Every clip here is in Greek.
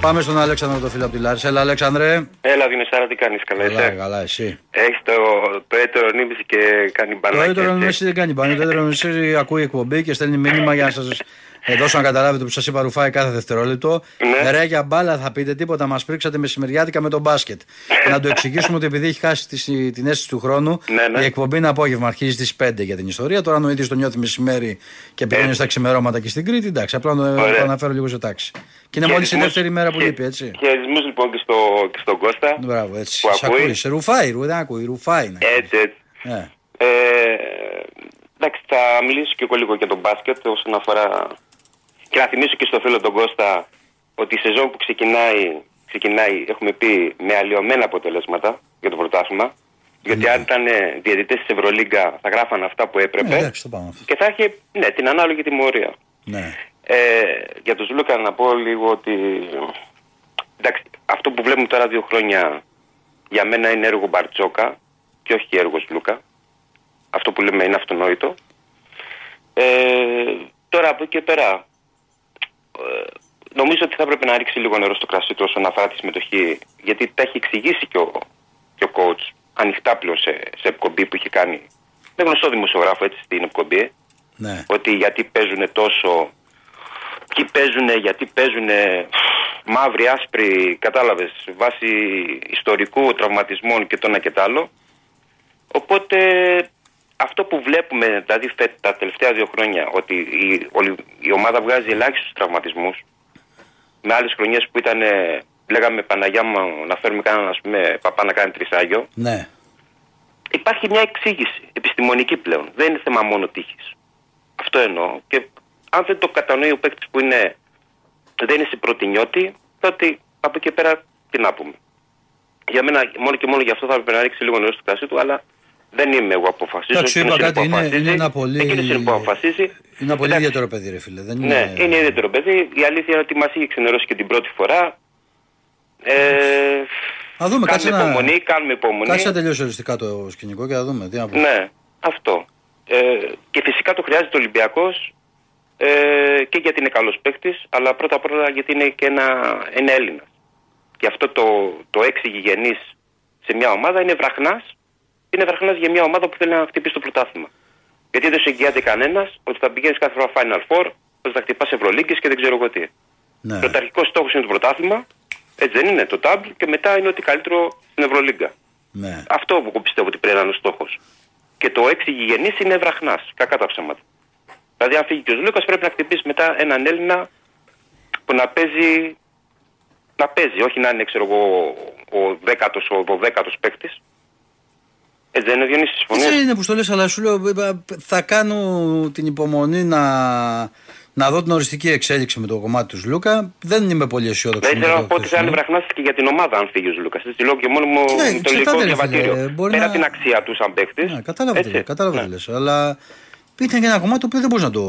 Πάμε στον Αλέξανδρο το φίλο από τη Λάρισα. Έλα Αλέξανδρε. Έλα Δημεσάρα, τι κάνεις καλά Καλά, είσαι; καλά εσύ. Έχεις το, το έτερο νήμιση και κάνει Το μπανάκι. έτερο έτσι; νησί δεν κάνει πάνω. Το έτερο νησί ακούει εκπομπή και στέλνει μήνυμα για να σας δώσω να καταλάβετε που σας είπα ρουφάει κάθε δευτερόλεπτο. Ναι. Ρε για μπάλα θα πείτε τίποτα. Μας πρίξατε μεσημεριάτικα με τον μπάσκετ. να του εξηγήσουμε ότι επειδή έχει χάσει τη- την αίσθηση του χρόνου, Ναι, ναι. η εκπομπή είναι απόγευμα. Αρχίζει στις 5 για την ιστορία. Τώρα αν ο ίδιο το νιώθει μεσημέρι και πηγαίνεις στα ξημερώματα και στην Κρήτη, εντάξει, απλά να το Ωραία. το αναφέρω λίγο σε τάξη. Και είναι μόλις η Χαιρετισμούς- δεύτερη μέρα που χε- λείπει, έτσι. Χαιρετισμούς λοιπόν και, στο, και στον Κώστα. Μπράβο, έτσι. Που Σ' ακούει. ακούεις. Σε ρουφάει, ρου, δεν ακούει, ρουφάει. είναι. Έτσι, έτσι. Ε. Ε, εντάξει, θα μιλήσω και εγώ λίγο για τον μπάσκετ όσον αφορά... Και να θυμίσω και στο φίλο τον Κώστα ότι η σεζόν που ξεκινάει, ξεκινάει έχουμε πει, με αλλοιωμένα αποτελέσματα για το πρωτάθλημα. Γιατί αν ήταν διαιτητές της Ευρωλίγκα θα γράφαν αυτά που έπρεπε Ναι, εντάξει, το πάμε αυτό. και θα είχε ναι, την ανάλογη τιμωρία. Ναι. Ε, για τον Ζούλοκα να πω λίγο ότι εντάξει, αυτό που βλέπουμε τώρα δύο χρόνια για μένα είναι έργο Μπαρτζόκα και όχι έργος Λούκα. Αυτό που λέμε είναι αυτονόητο. Ε, τώρα από εκεί και πέρα ε, νομίζω ότι θα έπρεπε να ρίξει λίγο νερό στο κρασί του όσον αφορά τη συμμετοχή γιατί τα έχει εξηγήσει και ο, και ο coach ανοιχτά πλέον σε, σε εκπομπή που είχε κάνει με γνωστό δημοσιογράφο έτσι στην εκπομπή Ναι. ότι γιατί παίζουν τόσο τι παίζουν, γιατί παίζουν μαύροι, άσπροι, κατάλαβες, βάσει ιστορικού τραυματισμών και το ένα και το άλλο. Οπότε αυτό που βλέπουμε, δηλαδή φε- τα τελευταία δύο χρόνια, ότι η, ολυ- η ομάδα βγάζει ελάχιστους τραυματισμούς, με άλλες χρονιές που ήταν, ε, λέγαμε Παναγιά μου να φέρουμε κανέναν, ας πούμε, παπά να κάνει τρισάγιο, Ναι. υπάρχει μια εξήγηση επιστημονική πλέον. Δεν είναι θέμα μόνο τύχης. Αυτό εννοώ. Και αν δεν το κατανοεί ο παίκτης που είναι, δεν είναι σε πρώτη νιώτη, τότε από εκεί πέρα τι να πούμε. Για μένα, μόνο και μόνο γι' αυτό θα έπρεπε να ρίξει λίγο νερό στο κρασί του, αλλά δεν είμαι εγώ που αποφασίζω. Εντάξει, εκείνος είπα είναι που κάτι, είναι- αποφασίζει. είναι ένα πολύ- Εκείνος είναι που αποφασίζει. Είναι ένα πολύ Εντάξει, ιδιαίτερο παιδί, ρε φίλε. Δεν Ναι, είναι ιδιαίτερο παιδί. Η αλήθεια είναι ότι μας είχε ξενερώσει και την πρώτη φορά. Ε, Να δούμε, κάτσε κάνουμε να- υπομονή, κάνουμε υπομονή. Κάτσε να τελειώσει οριστικά το σκηνικό και να δούμε. Τι να πούμε. Ναι, αυτό. Ε, και φυσικά το χρειάζεται ο Ολυμπιακός ε, και γιατί είναι καλός παίκτης, αλλά πρώτα απ' όλα γιατί είναι και ένα, ένα Έλληνας. Και αυτό το, το έξι γενής σε μια ομάδα είναι βραχνάς. Είναι βραχνάς για μια ομάδα που θέλει να χτυπήσει το πρωτάθλημα. Γιατί δεν σου εγγυάται κανένας ότι θα πηγαίνεις κάθε φορά Final Four, ότι θα χτυπάς Ευρωλίγκες και δεν ξέρω εγώ τι. Ναι. Πρωταρχικό στόχος είναι το πρωτάθλημα, έτσι δεν είναι, το τάμπλ, και μετά είναι ότι καλύτερο στην Ευρωλίγκα. ναι. Αυτό που εγώ πιστεύω ότι πρέπει να είναι ο στόχος. Και το έξι γηγενής είναι βραχνάς. Κακά τα ψέματα. Δηλαδή, αν φύγει και ο Ζουλούκα, πρέπει να χτυπήσει μετά έναν Έλληνα που να παίζει. Να παίζει, όχι να είναι, ξέρω εγώ, ο δέκατος, ο δωδέκατος παίκτης. Έτσι δεν είναι, Διονύσης, συμφωνείς; Έτσι είναι που στο λες, αλλά σου λέω είπα, θα κάνω την υπομονή να, να δω την οριστική εξέλιξη με το κομμάτι του Λούκα. Δεν είμαι πολύ αισιόδοξο. Δεν με ήθελα το να πω ότι θα είναι χθεσινό. βραχνά και για την ομάδα αν φύγει ο Ζουλούκα. Έτσι λέω και μόνο μου Ναι, το εξαρτάται, λογικό ρε φίλε, διαβατήριο. μπορεί Πέρα να- την αξία του σαν παίκτης. Ναι, κατάλαβα τι λες, κατάλαβα τι λες, Αλλά ήταν και ένα κομμάτι το οποίο δεν μπορείς να το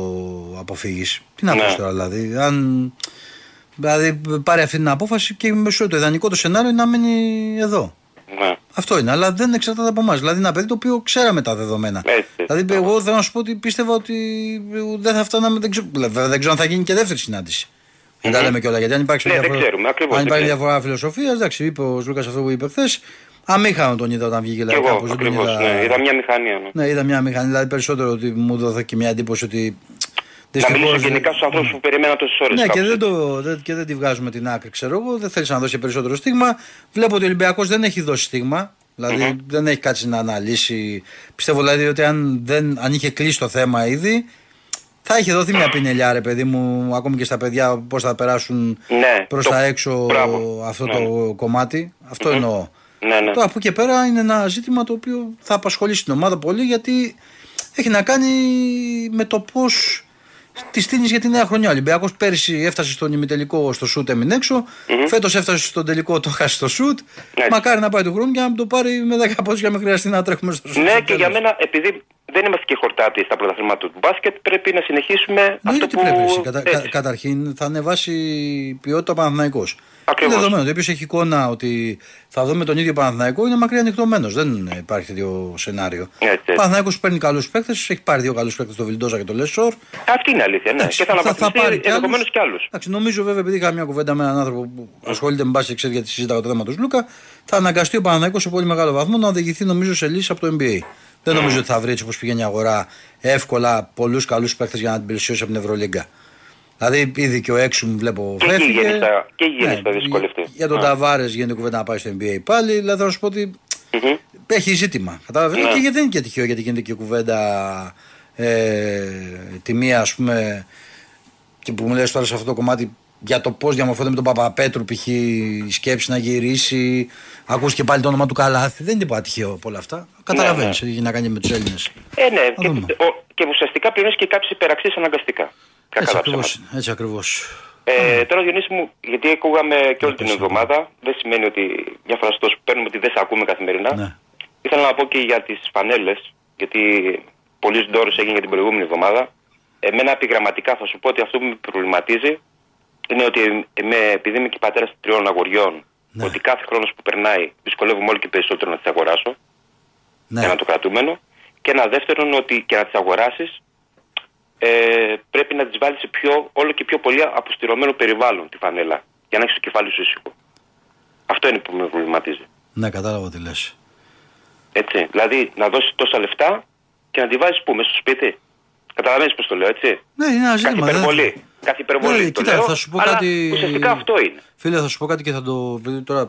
αποφύγεις. Τι να Ναι. πεις τώρα, δηλαδή. Αν, δηλαδή πάρει αυτή την απόφαση και με σου το ιδανικό το σενάριο είναι να μείνει εδώ. Ναι. Αυτό είναι, αλλά δεν εξαρτάται από εμάς. Δηλαδή, ένα παιδί το οποίο ξέραμε τα δεδομένα. Έτσι, δηλαδή, εγώ θέλω να σου πω ότι πίστευα ότι δεν θα φτάναμε. Δεν ξέρω, βέβαια, δεν ξέρω αν θα γίνει και δεύτερη συνάντηση. Δεν τα λέμε κιόλα. Γιατί αν υπάρχει Ναι, μια δεν διαφορά, ξέρουμε, ακριβώς, αν δεν υπάρχει ξέρουμε. διαφορά φιλοσοφίας, εντάξει, είπε ο Λούκας αυτό που είπε χθες. Αμήχανο τον είδα όταν βγήκε Και δηλαδή, εγώ κάπως, δεν τον ακριβώς. είδα- Ναι, είδα μια μηχανία. Ναι. ναι, είδα μια μηχανή, δηλαδή περισσότερο ότι μου δόθηκε και μια εντύπωση ότι. Να δυστυχώς μιλήσω δεν- γενικά στους ανθρώπους που περιμέναν τόσες ώρες. ναι, και δεν, το, δεν, και δεν τη βγάζουμε την άκρη, ξέρω εγώ. Δεν θέλεις να δώσει περισσότερο στίγμα. Βλέπω ότι ο Ολυμπιακός δεν έχει δώσει στίγμα. Δηλαδή δεν έχει κάτσει να αναλύσει. Πιστεύω δηλαδή ότι αν, δεν, αν είχε κλείσει το θέμα ήδη, θα είχε δοθεί μια πινελιά, ρε παιδί μου, ακόμη και στα παιδιά πώς θα περάσουν Ναι, προς το- τα έξω μπράβο. αυτό Ναι, το κομμάτι. Αυτό εννοώ. Ναι, ναι. Τώρα από εκεί και πέρα είναι ένα ζήτημα το οποίο θα απασχολήσει την ομάδα πολύ γιατί έχει να κάνει με το πώς τη στείνεις για τη νέα χρονιά. Ο Ολυμπιακός πέρυσι έφτασε στον ημιτελικό στο σουτ, έμεινε έξω. Φέτος έφτασε στον τελικό, το χάσει στο σουτ. Ναι. Μακάρι να πάει του χρόνου και να το πάρει με 10 πόντου για να μην χρειαστεί να τρέχουμε στο σουτ. Ναι, στο και για τέλος. μένα, επειδή δεν είμαστε και χορτάτοι στα πρωταθλήματα του μπάσκετ, πρέπει να συνεχίσουμε Ναι, αυτό γιατί που. πρέπει εσύ. Κατα, κα- έτσι. καταρχήν θα ανεβάσει ποιότητα ο Παναθηναϊκός. Ακριβώς. Είναι δεδομένο. Όποιο έχει εικόνα ότι θα δούμε τον ίδιο Παναθηναϊκό είναι μακριά ανοιχτωμένος. Δεν υπάρχει τέτοιο σενάριο. Έτσι, έτσι. Ο Παναθηναϊκός παίρνει καλούς παίκτες, έχει πάρει δύο καλούς παίκτες, τον Βιλντόζα και τον Λεσόρ. Αυτή είναι η αλήθεια, ναι. και θα αναπτυχθεί ενδεχομένως κι άλλους. Εντάξει, νομίζω βέβαια επειδή είχα μια κουβέντα με έναν άνθρωπο που ασχολείται με μπάσκετ ξέρει γιατί συζήταγα το θέμα του Λούκα, θα αναγκαστεί ο Παναθηναϊκός σε πολύ μεγάλο βαθμό να οδηγηθεί νομίζω σε λύση από το NBA. Δεν νομίζω ότι θα βρει έτσι όπως πηγαίνει η αγορά εύκολα πολλούς καλούς παίκτες για να την πλησιώσει από την Ευρωλίγκα. Δηλαδή ήδη και ο Έξουμ βλέπω Και εκεί φεύγει. γέννηστα- και εκεί γέννηστα δυσκολευτεί. Για τον Α. Ταβάρες γίνεται κουβέντα να πάει στο NBA πάλι. Δηλαδή θα σου πω ότι Μμμ. έχει ζήτημα. Κατάλαβες; Ναι. Και γιατί δεν είναι και τυχαίο γιατί γίνεται και κουβέντα ε, τη μία ας πούμε και που μου λες τώρα σε αυτό το κομμάτι για το πώς διαμορφώνεται με τον Παπαπέτρου π.χ. η σκέψη να γυρίσει. Ακούστηκε πάλι το όνομα του Καλάθι. Δεν είναι τίποτα τυχαίο από όλα αυτά. Καταλαβαίνει ναι. τι έχει να κάνει με τους Έλληνες. Ε, ναι, και, δούμε. ο- και ουσιαστικά πληρώνεις και κάποιες υπεραξίες αναγκαστικά. Κακά Έτσι τα ακριβώς. ψέματα. Έτσι ακριβώς. Ε, τώρα Διονύση μου, γιατί ακούγαμε και όλη την πες, εβδομάδα, δεν σημαίνει ότι μια φορά στο τόσο που παίρνουμε ότι δεν σε ακούμε καθημερινά. Ναι. Ήθελα να πω και για τις φανέλες, γιατί πολύ ντόρο έγινε για την προηγούμενη εβδομάδα. Εμένα επιγραμματικά θα σου πω ότι αυτό που με προβληματίζει είναι ότι εμέ, επειδή είμαι και πατέρας τριών αγοριών, Ναι. ότι κάθε χρόνος που περνάει δυσκολεύομαι όλο και περισσότερο να τις αγοράσω Ναι. ένα το κρατούμενο. Και ένα δεύτερον ότι και να τις αγοράσεις ε, πρέπει να τις βάλεις σε πιο, όλο και πιο πολύ αποστηρωμένο περιβάλλον τη φανέλα. Για να έχεις το κεφάλι σου ήσυχο. Αυτό είναι που με προβληματίζει. ναι, κατάλαβα τι λες. Έτσι. Δηλαδή να δώσεις τόσα λεφτά και να τη βάζεις που, μέσα στο σπίτι. Καταλαβαίνεις πώς το λέω, έτσι; Ναι, είναι ένα Κάθε ζήτημα. δεν- υπερβολή. Κάθε υπερβολή. Ναι, το κοίτα, λέω, θα σου πω αλλά κάτι. Ουσιαστικά αυτό είναι. Φίλε, θα σου πω κάτι και θα το. επειδή τώρα ε,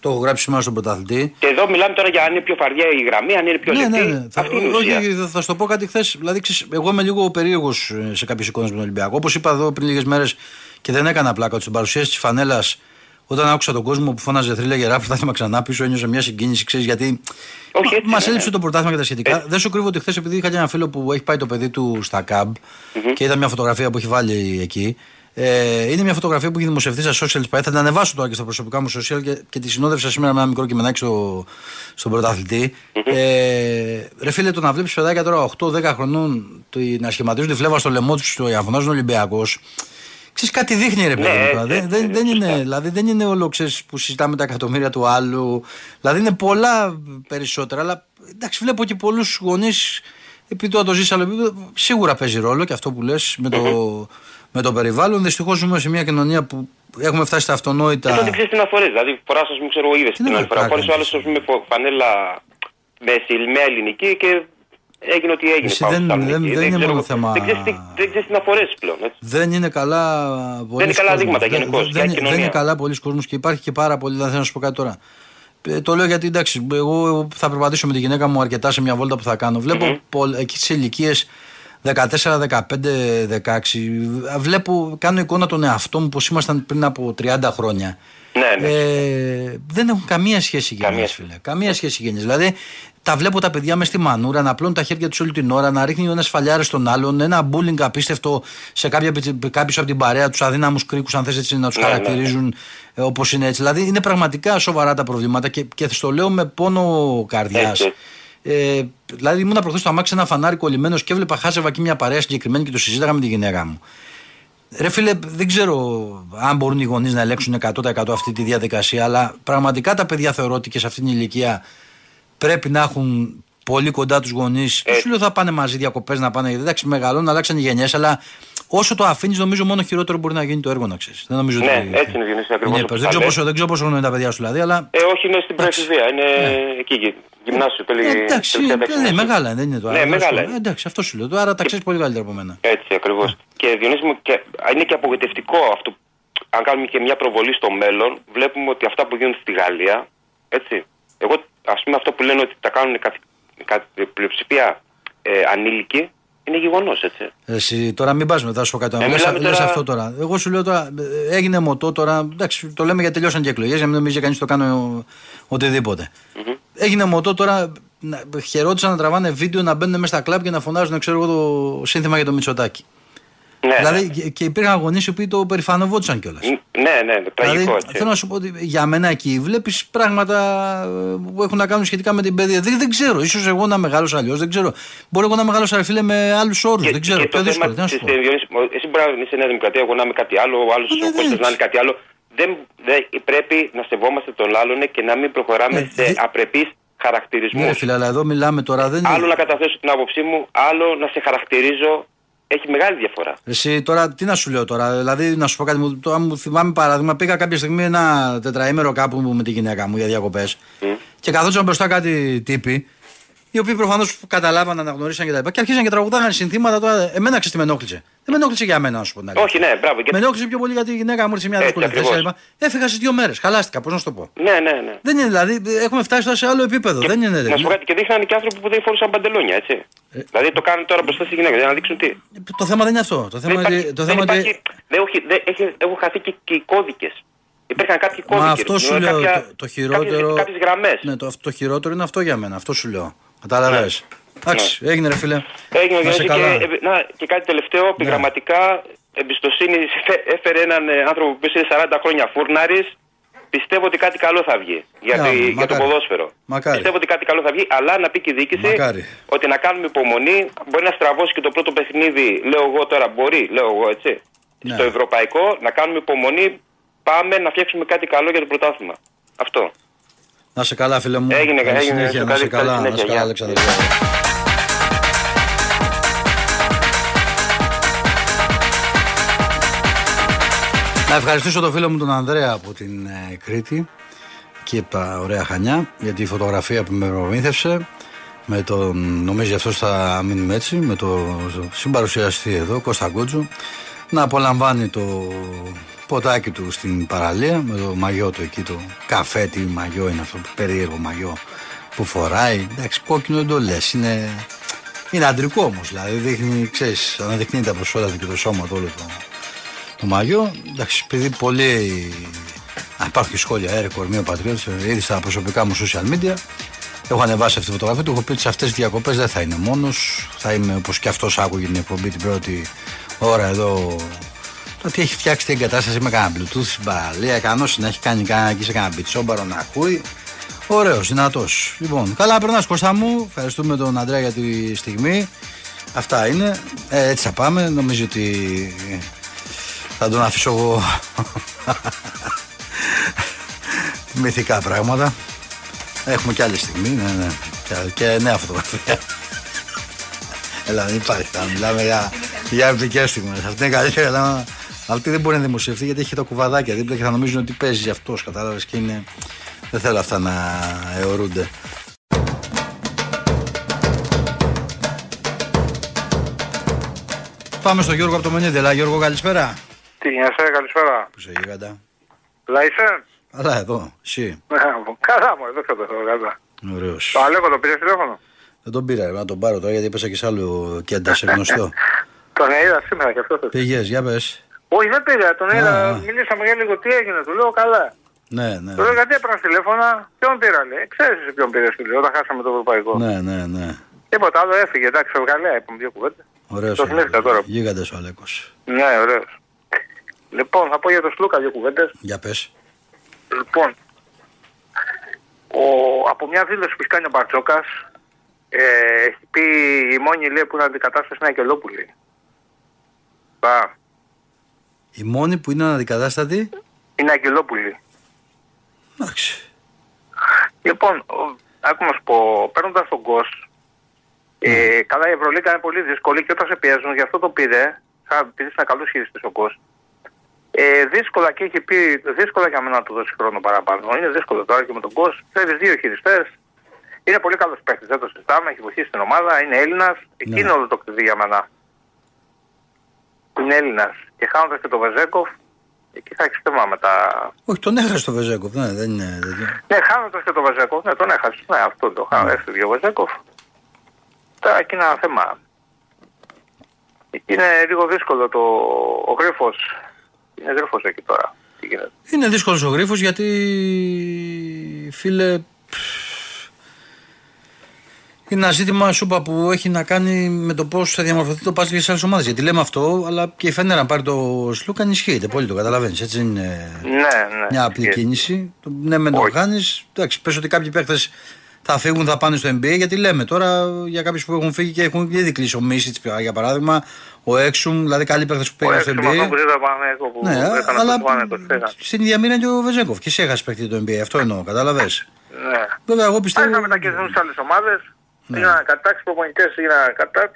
το έχω γράψει σήμερα στον πρωταθλητή. Και εδώ μιλάμε τώρα για αν είναι πιο φαρδιά η γραμμή, αν είναι πιο Ναι, λεπτή. ναι, ναι. Θα, Αυτή είναι η ουσία. όχι, θα, θα σου το πω κάτι χθες. Δηλαδή, ξέρεις, εγώ είμαι λίγο περίεργος σε κάποιες εικόνες με τον Ολυμπιακό. Όπως είπα εδώ πριν λίγες μέρες και δεν έκανα πλάκα ότι στην παρουσίαση της φανέλας, όταν άκουσα τον κόσμο που φώναζε θρύλα γερά, πρωτάθλημα ξανά πίσω, ένιωσα μια συγκίνηση, ξέρεις γιατί. Όχι, έτσι Μα είναι, έλειψε ναι. το πρωτάθλημα και τα σχετικά. Δεν σου κρύβω ότι χθες, επειδή είχα και ένα φίλο που έχει πάει το παιδί του στα ΚΑΜΠ και είδα μια φωτογραφία που έχει βάλει εκεί. Ε, είναι μια φωτογραφία που έχει δημοσιευθεί στα social. Θα την ανεβάσω τώρα και στα προσωπικά μου social και, και τη συνόδευσα σήμερα με ένα μικρό κειμενάκι στο, στον πρωταθλητη Ε, ρε φίλε, το να βλέπεις παιδάκια τώρα 8-10 χρονών το, να σχηματίζουν τη φλέβα στο λαιμό τους στο Ιαφωνάζουν Ολυμπιακός. Ξέρεις κάτι δείχνει ρε παιδί Ναι, μου τώρα. έτσι, Δεν, δεν, δεν είναι, δηλαδή δεν είναι όλο ξέρεις, που συζητάμε τα εκατομμύρια του άλλου. Δηλαδή είναι πολλά περισσότερα. Αλλά εντάξει, βλέπω και πολλούς γονείς επειδή τώρα το ζεις σε άλλο επίπεδο, σίγουρα παίζει ρόλο και αυτό που λες με, το, με το περιβάλλον. Δυστυχώς ζούμε σε μια κοινωνία που έχουμε φτάσει στα αυτονόητα. Και δεν ξέρεις τι να φορές. Δηλαδή, φορά, α πούμε, ξέρω εγώ, είδες Τι την να άλλη φορά. κάνει, Φορέ ο άλλος, εσύ. ας πούμε, φο- φανέλα με σιλμαία ελληνική και έγινε ό,τι έγινε. Εσύ Πάω δεν- στα δεν- ελληνική. δεν είναι ξέρω μόνο εγώ. θέμα- Δεν ξέρεις τι, δεν ξέρεις τι να φορέσεις πλέον. Έτσι. Δεν είναι καλά πολλοί είναι καλά κόσμος. δείγματα Δεν- γενικώς, Δεν, για δεν, κοινωνία. δεν είναι καλά πολλοί κόσμοι και υπάρχει και πάρα πολύ. Δεν θέλω να σου πω κάτι τώρα. Ε, το λέω γιατί εντάξει, εγώ θα περπατήσω με τη γυναίκα μου αρκετά σε μια βόλτα που θα κάνω. Βλέπω πολλ- εκεί στι ηλικίες 14, 15, 16. Βλέπω, κάνω εικόνα τον εαυτό μου πώ ήμασταν πριν από 30 χρόνια. Ναι, ναι. Ε, δεν έχουν καμία σχέση οι γενιές, Καμία. φίλε. Καμία σχέση οι γενιές. Δηλαδή, τα βλέπω τα παιδιά μες στη μανούρα να απλώνουν τα χέρια τους όλη την ώρα, να ρίχνει ο ένα φαλιάρε στον άλλον, ένα μπούλινγκ απίστευτο σε κάποιους από την παρέα τους, αδύναμους κρίκους, αν θες έτσι να τους Ναι, ναι, ναι. χαρακτηρίζουν ε, όπως είναι έτσι. Δηλαδή, είναι πραγματικά σοβαρά τα προβλήματα και, και στο λέω με πόνο καρδιάς. Έτσι. Ε, δηλαδή, ήμουν προχθές στο αμάξι ένα φανάρι κολλημένος και έβλεπα χάζευα εκεί μια παρέα συγκεκριμένη και το συζήταγα με τη γυναίκα μου. Ρε φίλε, δεν ξέρω αν μπορούν οι γονείς να ελέγξουν 100% αυτή τη διαδικασία, αλλά πραγματικά τα παιδιά θεωρώ ότι και σε αυτήν την ηλικία πρέπει να έχουν πολύ κοντά τους γονείς. Δεν σου λέω θα πάνε μαζί διακοπές να πάνε. Εντάξει, μεγαλώνουν, αλλάξαν οι γενιές, αλλά όσο το αφήνεις, νομίζω μόνο χειρότερο μπορεί να γίνει το έργο να ξέρεις. Δεν νομίζω Ναι, ότι. έτσι είναι, Διονύση, ακριβώς είναι όπως υπέρ. δεν, τα ξέρω λες. πόσο, δεν ξέρω πόσο χρόνο είναι τα παιδιά σου δηλαδή, αλλά. Ε, όχι, είναι στην προεφηβεία. Είναι εκεί, γυ- γυμνάσιο, τέλει. Ε, εντάξει, τελευταία ναι, τάξη. μεγάλα δεν είναι το Ναι, άλλο. μεγάλα Ε, είναι. εντάξει, αυτό σου λέω. Άρα τα ξέρεις πολύ καλύτερα από μένα. Έτσι ακριβώς. Και Διονύση μου, και, είναι και απογοητευτικό αυτό. Αν κάνουμε και μια προβολή στο μέλλον, βλέπουμε ότι αυτά που γίνονται στη Γαλλία, έτσι. Εγώ, ας πούμε, αυτό που λένε ότι τα κάνουν καθ, καθ, πλειοψηφία ε, ανήλικοι, είναι γεγονός, έτσι. Εσύ, τώρα μην πας μετά, σου πω κάτι. Ε, Λες, μιλάμε λες τώρα- αυτό τώρα. Εγώ σου λέω τώρα, ε, έγινε μοτό τώρα. Εντάξει, το λέμε γιατί τελειώσαν και εκλογές, για να μην νομίζει κανείς το κάνω οτιδήποτε. Έγινε μοτό τώρα. να- Χαιρόντουσαν να τραβάνε βίντεο να μπαίνουν μέσα στα κλαμπ και να φωνάζουν, ξέρω εγώ, το σύνθημα για το Μητσοτάκι. Ναι, δηλαδή και- και υπήρχαν γονεί οι οποίοι το περηφανευόντουσαν κιόλας. Ναι, ναι, ναι, τραγικό Δηλαδή, έτσι. θέλω να σου πω ότι για μένα εκεί βλέπεις πράγματα ε, που έχουν να κάνουν σχετικά με την παιδεία. Δεν, δεν ξέρω. σω εγώ να μεγάλωσα αλλιώς. Δεν ξέρω. Μπορεί εγώ να μεγάλωσα, ρε φίλε, με άλλους όρους. Δεν ξέρω. και Πιο το δύσκολο. θέμα Τι να σου της, πω. ε, Διονύση, ο- εσύ μπορεί να είσαι Νέα Δημοκρατία, εγώ να είμαι κάτι άλλο, ο άλλος Ε, ο ναι, Κώστας ναι. να είναι κάτι άλλο. Δεν, δεν, πρέπει να σεβόμαστε τον άλλον και να μην προχωράμε Ε, σε δι- απρεπείς χαρακτηρισμούς. Ναι, ρε φίλε, αλλά εδώ μιλάμε τώρα. Δεν είναι- Άλλο να καταθέσω την άποψή μου, άλλο να σε χαρακτηρίζω. Έχει μεγάλη διαφορά. Εσύ τώρα, τι να σου λέω τώρα, δηλαδή να σου πω κάτι, μου, τώρα μου θυμάμαι παράδειγμα, πήγα κάποια στιγμή ένα τετραήμερο κάπου με τη γυναίκα μου για διακοπές και καθόντουσαν μπροστά κάτι τύποι, οι οποίοι προφανώς καταλάβαν, αναγνωρίσαν και τα λοιπά και αρχίσαν και τραγουδάγαν συνθήματα. Τώρα, εμένα ξέρεις τι με ενόχλησε. Δεν με ενόχλησε για μένα, να σου πω. την αλήθεια. Όχι, ναι, μπράβο. Και... Με ενόχλησε πιο πολύ γιατί η γυναίκα μου ήρθε σε μια Έτσι, δύσκολη θέση. ακριβώς. και τα λοιπά. Έφυγα σε δύο μέρες. Χαλάστηκα, πώς να σου το πω. Ναι, ναι, ναι. Δεν είναι δηλαδή, έχουμε φτάσει τώρα σε άλλο επίπεδο. δεν είναι. Να σου πω κάτι, και δείχνανε και άνθρωποι που δεν φορούσαν παντελόνια, έτσι. Ε. Δηλαδή το κάνουν τώρα μπροστά στη γυναίκα για να δείξουν τι. Το θέμα δεν είναι αυτό. Το θέμα, Δεν υπάρχει, είναι- το δεν θέμα είναι υπάρχει, ότι- δεν έχει, δεν έχει, έχουν χαθεί και, και οι κώδικες. Υπήρχαν κάποιοι Μα κώδικες. αυτό σου λέω. το, το χειρότερο. Κάποιες γραμμές. Ναι, το, το χειρότερο είναι αυτό για μένα. Αυτό σου λέω. Κατάλαβες. Εντάξει, έγινε ρε φίλε. Ναι. Έγινε Να σε και, καλά. Ναι. και, να, και κάτι τελευταίο, επιγραμματικά εμπιστοσύνη φε- έφερε έναν ε, άνθρωπο που είναι 40 χρόνια φούρναρης. Πιστεύω ότι κάτι καλό θα βγει για, Ναι, τη- για το μακάρι. ποδόσφαιρο. Μακάρι. Πιστεύω ότι κάτι καλό θα βγει, αλλά να πει και η διοίκηση Μακάρι. ότι να κάνουμε υπομονή. Μπορεί να στραβώσει και το πρώτο παιχνίδι, λέω εγώ τώρα, μπορεί, λέω εγώ έτσι. Ναι. Στο ευρωπαϊκό, να κάνουμε υπομονή. Πάμε να φτιάξουμε κάτι καλό για το πρωτάθλημα. Αυτό. Να σε καλά, φίλε μου. Έγινε, Καλή έγινε, συνέχεια, σε να σε καλή- καλή καλά, να σε συνέχεια, καλά, γεια. Αλέξανδρε. Να ευχαριστήσω τον φίλο μου τον Ανδρέα από την ε, Κρήτη και τα ωραία Χανιά για τη φωτογραφία που με προμήθευσε με τον, νομίζω αυτό θα μείνουμε έτσι, με το συμπαρουσιαστή εδώ, Κώστα Γκότζο, να απολαμβάνει το ποτάκι του στην παραλία με το μαγιό του εκεί, το καφέ, τι μαγιό είναι αυτό, το περίεργο μαγιό που φοράει. Εντάξει, κόκκινο δεν το λες, είναι, είναι αντρικό όμως, δηλαδή δείχνει, ξέρεις, αναδεικνύει τα προσώτα του και το σώμα του όλο το, το μαγιό. Εντάξει, επειδή πολλοί Α, υπάρχουν και σχόλια, ε, ρε κορμίο πατριώτης, ήδη στα προσωπικά μου social media. Έχω ανεβάσει αυτή τη φωτογραφία του. Έχω πει ότι σε αυτές τις διακοπές δεν θα είναι μόνος. Θα είμαι όπως και αυτός άκουγε την εκπομπή την πρώτη ώρα εδώ. Το ότι έχει φτιάξει την εγκατάσταση με κανένα Bluetooth στην παραλία. Κανό να έχει κάνει κανένα εκεί σε κανένα μπιτσόμπαρο να ακούει. Ωραίος, δυνατός. Λοιπόν, καλά περνάς Κώστα μου. Ευχαριστούμε τον Αντρέα για τη στιγμή. Αυτά είναι. Ε, έτσι θα πάμε. Νομίζω ότι θα τον αφήσω εγώ μυθικά πράγματα. Έχουμε και άλλη στιγμή, ναι, ναι. Και, και νέα φωτογραφία. Έλα, δεν υπάρχει. Θα μιλάμε για, για επικές στιγμές. Αυτή είναι καλύτερη, αλλά αυτή δεν μπορεί να δημοσιευτεί γιατί έχει τα κουβαδάκια δίπλα και θα νομίζουν ότι παίζει αυτός, κατάλαβες και είναι. Δεν θέλω αυτά να αιωρούνται. Πάμε στο Γιώργο από το Μενίδη. Ελά, Γιώργο, καλησπέρα. Τι γίνεσαι, καλησπέρα. Πού είσαι, γίγαντα. Λαϊσέ. Αλλά εδώ, εσύ. Καλά μου, εδώ ξέρω το καλά. Ωραίος. Το Αλέκο το πήρες τηλέφωνο; Δεν τον πήρα, ρε, να τον πάρω τώρα γιατί έπεσα και σε άλλο κέντα σε γνωστό. Τον είδα σήμερα και αυτό. Πήγες, για πες. Όχι, δεν πήρα, τον Α, είδα. α. Μιλήσαμε για λίγο τι έγινε, του λέω καλά. Ναι, ναι. Του λέω γιατί έπαιρνα τηλέφωνα, ποιον πήρα, λέει. Ξέρεις σε ποιον πήρες, του λέω, όταν χάσαμε το ευρωπαϊκό. Ναι, ναι, ναι. Τίποτα άλλο έφυγε, εντάξει, βγαλέα, είπαμε δύο κουβέντε. Ωραίος. Το θυμήθηκα τώρα. Γίγαντε ο Αλέκος. Ναι, ωραίος. Λοιπόν, θα πω για τον Σλούκα δύο κουβέντες. Για πες. Λοιπόν, ο, από μια δήλωση που έχει κάνει ο Μπαρτζόκα, ε, έχει πει η μόνη λέει που είναι αντικατάσταση είναι Αγγελόπουλη. Πα, Η μόνη που είναι αναδικατάστατη. είναι Αγγελόπουλη. Εντάξει. Λοιπόν, ο- άκου να σου πω, παίρνοντας τον Κος, ε, καλά η Ευρωλίκα είναι πολύ δύσκολη και όταν σε πιέζουν, γι' αυτό το πήρε, σαν επειδή είναι καλό χειριστή ο Κος. Ε, δύσκολα και έχει πει, δύσκολα για μένα να του δώσει χρόνο παραπάνω. Είναι δύσκολο τώρα και με τον Κος. Θέλει δύο χειριστές. Είναι πολύ καλός παίκτης, δεν το συζητάμε, έχει βοηθήσει την ομάδα, είναι Έλληνας. Εκεί Ναι. είναι όλο το κλειδί για μένα. Είναι Έλληνας. Και χάνοντας και τον Βεζέκοφ, εκεί θα έχεις θέμα με τα, Όχι, τον έχασε το Βεζέκοφ. Ναι, δεν είναι. τέτοιο. ναι, χάνοντας και τον Βαζέκοφ, ναι, τον έχασε. Ναι, αυτό το χάνω. Έφυγε ο Βαζέκοφ. Τώρα εκεί είναι ένα θέμα. Εκεί είναι λίγο δύσκολο το. Ο γρίφος. Είναι γρίφος εκεί τώρα. Τι γίνεται; Είναι δύσκολος ο γρίφος γιατί. Φίλε. Είναι ένα ζήτημα σούπα που έχει να κάνει με το πώς θα διαμορφωθεί το πάσχη σε άλλες ομάδες. Γιατί λέμε αυτό, αλλά και η Φενέρα να πάρει το Σλούκα ενισχύεται πολύ, το καταλαβαίνεις. Έτσι είναι Ναι, ναι. μια απλή ισχύει. κίνηση. Το- Ναι, με το Όχι. κάνεις. Εντάξει, πες ότι κάποιοι παίχτε θα φύγουν, θα πάνε στο NBA. Γιατί λέμε τώρα για κάποιους που έχουν φύγει και έχουν ήδη κλείσει ο Μίσιτς για παράδειγμα, ο Έξουμ, δηλαδή καλοί παίχτε που Ο πήγαν στο έξω με αυτό NBA. που είδα Παναγιώτο που Ναι, έκανα αλλά το Παναγιώτο, φύγανε. στην ίδια μοίρα είναι και ο Βεζέγκοφ. Και εσύ έχασε παίχτη το NBA. Αυτό εννοώ, κατάλαβε. Ναι. Βέβαια, εγώ πιστεύω. Άρχισαν μετακινηθούν σε άλλες ομάδες. Ναι. Έγιναν κατάξει, προπονητές έγιναν κατά.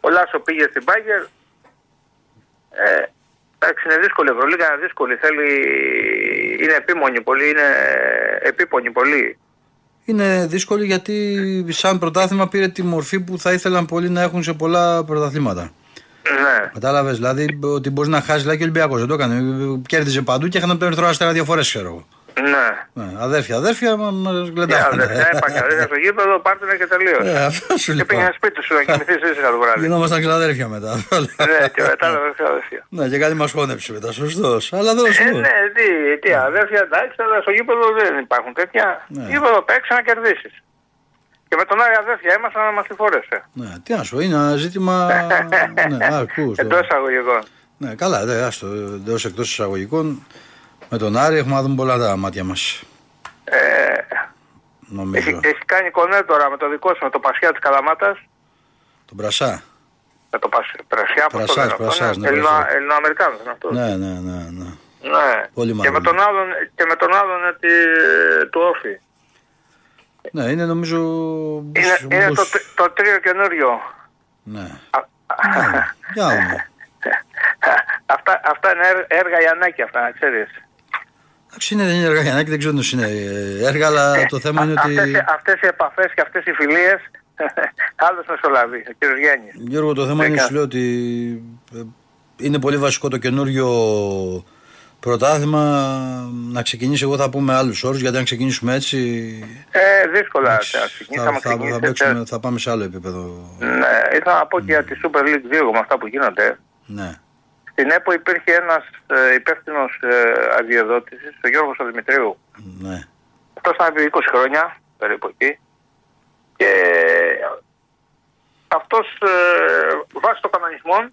Ο Λάσο πήγε στην Πάγκερ. Ε, εντάξει, είναι δύσκολη η Ευρωλίγα, είναι δύσκολη. Θέλει... Είναι επίμονη πολύ, είναι επίπονη πολύ. Είναι δύσκολο γιατί σαν πρωτάθλημα πήρε τη μορφή που θα ήθελαν πολλοί να έχουν σε πολλά πρωταθλήματα. Ναι. Κατάλαβες, δηλαδή ότι μπορείς να χάσεις, δηλαδή και ο Ολυμπιακός δεν το έκανε. Κέρδιζε παντού και είχαν από τον Ερυθρό Αστέρα δύο φορές, ξέρω εγώ. Ναι. Ναι, αδέρφια, αδέρφια, μα, μα Για γλεντάνε. αδερφιά, έπακα αδερφιά στο γήπεδο, πάρτε και τελείω. Ε, αυτό σου Και λέω. πήγαινε σπίτι σου να κοιμηθείς ήσυχα το βράδυ. Γινόμασταν ξαδέρφια μετά. Ναι, και μετά αδερφιά, αδερφιά. ναι, και κάτι μας χώνεψε μετά, σωστός. Αλλά δεν σου Ε, πω. ναι, τι, τι αδέρφια, εντάξει, αλλά στο γήπεδο δεν υπάρχουν τέτοια. Ναι. Γήπεδο παίξει να κερδίσεις. Και με τον Άρη αδέρφια ήμασταν να μας τη φορέσαι. Ναι, τι να σου πω, είναι ένα ζήτημα. ναι, α, ακούς Εντός τώρα. εισαγωγικών. Ναι, καλά, δε, άστο, εντός εκτός εισαγωγικών. Με τον Άρη έχουμε να δούμε πολλά τα μάτια μας. Ε, Νομίζω. έχει, έχει κάνει κονέ τώρα με το δικό σου, με το Πασιά της Καλαμάτας. Τον Πρασά. Με το Πασ, Πρασιά, πώς το Πρασάς, λένε αυτό, Πρασάς, ναι, ναι, Ελληνο- Πρασάς. Ελληνοαμερικάνος είναι αυτός. Ναι, ναι, ναι, ναι. Ναι. Πολύ και, μάλλον. με τον άλλον, και με τον άλλον ε, τη- του Όφη. Ναι, είναι νομίζω. Είναι, Μπους- είναι το, Μπους- τρι- το τρίο καινούριο. Ναι. Α- Ναι, Για να δούμε. αυτά, αυτά είναι έργα, έργα Γιαννάκη αυτά, να ξέρεις. Εντάξει, είναι, δεν είναι έργα Γιαννάκη, δεν ξέρω αν είναι ε, έργα, αλλά το θέμα είναι Αυτές, ότι. οι- αυτές οι επαφές και αυτές οι φιλίες, άλλος μεσολαβεί, ο κύριος Γέννης. Γιώργο, το θέμα είναι Έκα. σου λέω ότι ε, είναι πολύ βασικό το καινούριο πρωτάθλημα να ξεκινήσει. Εγώ θα πούμε άλλους όρους γιατί αν ξεκινήσουμε έτσι. Ε, δύσκολα εντάξει, θα θα, ξεκινήσαμε θα, θα, ξεκινήσει, παίξουμε, θα πάμε σε άλλο επίπεδο. Ναι, ήθελα να πω και για τη Super League 2 με αυτά που γίνονται. Ναι. Στην ΕΠΟ υπήρχε ένας ε, υπεύθυνος ε, αδειοδότησης, ο Γιώργος ο Δημητρίου. Ναι. Αυτός ήταν επί 20 χρόνια, περίπου εκεί. Και αυτός ε, βάσει των κανονισμών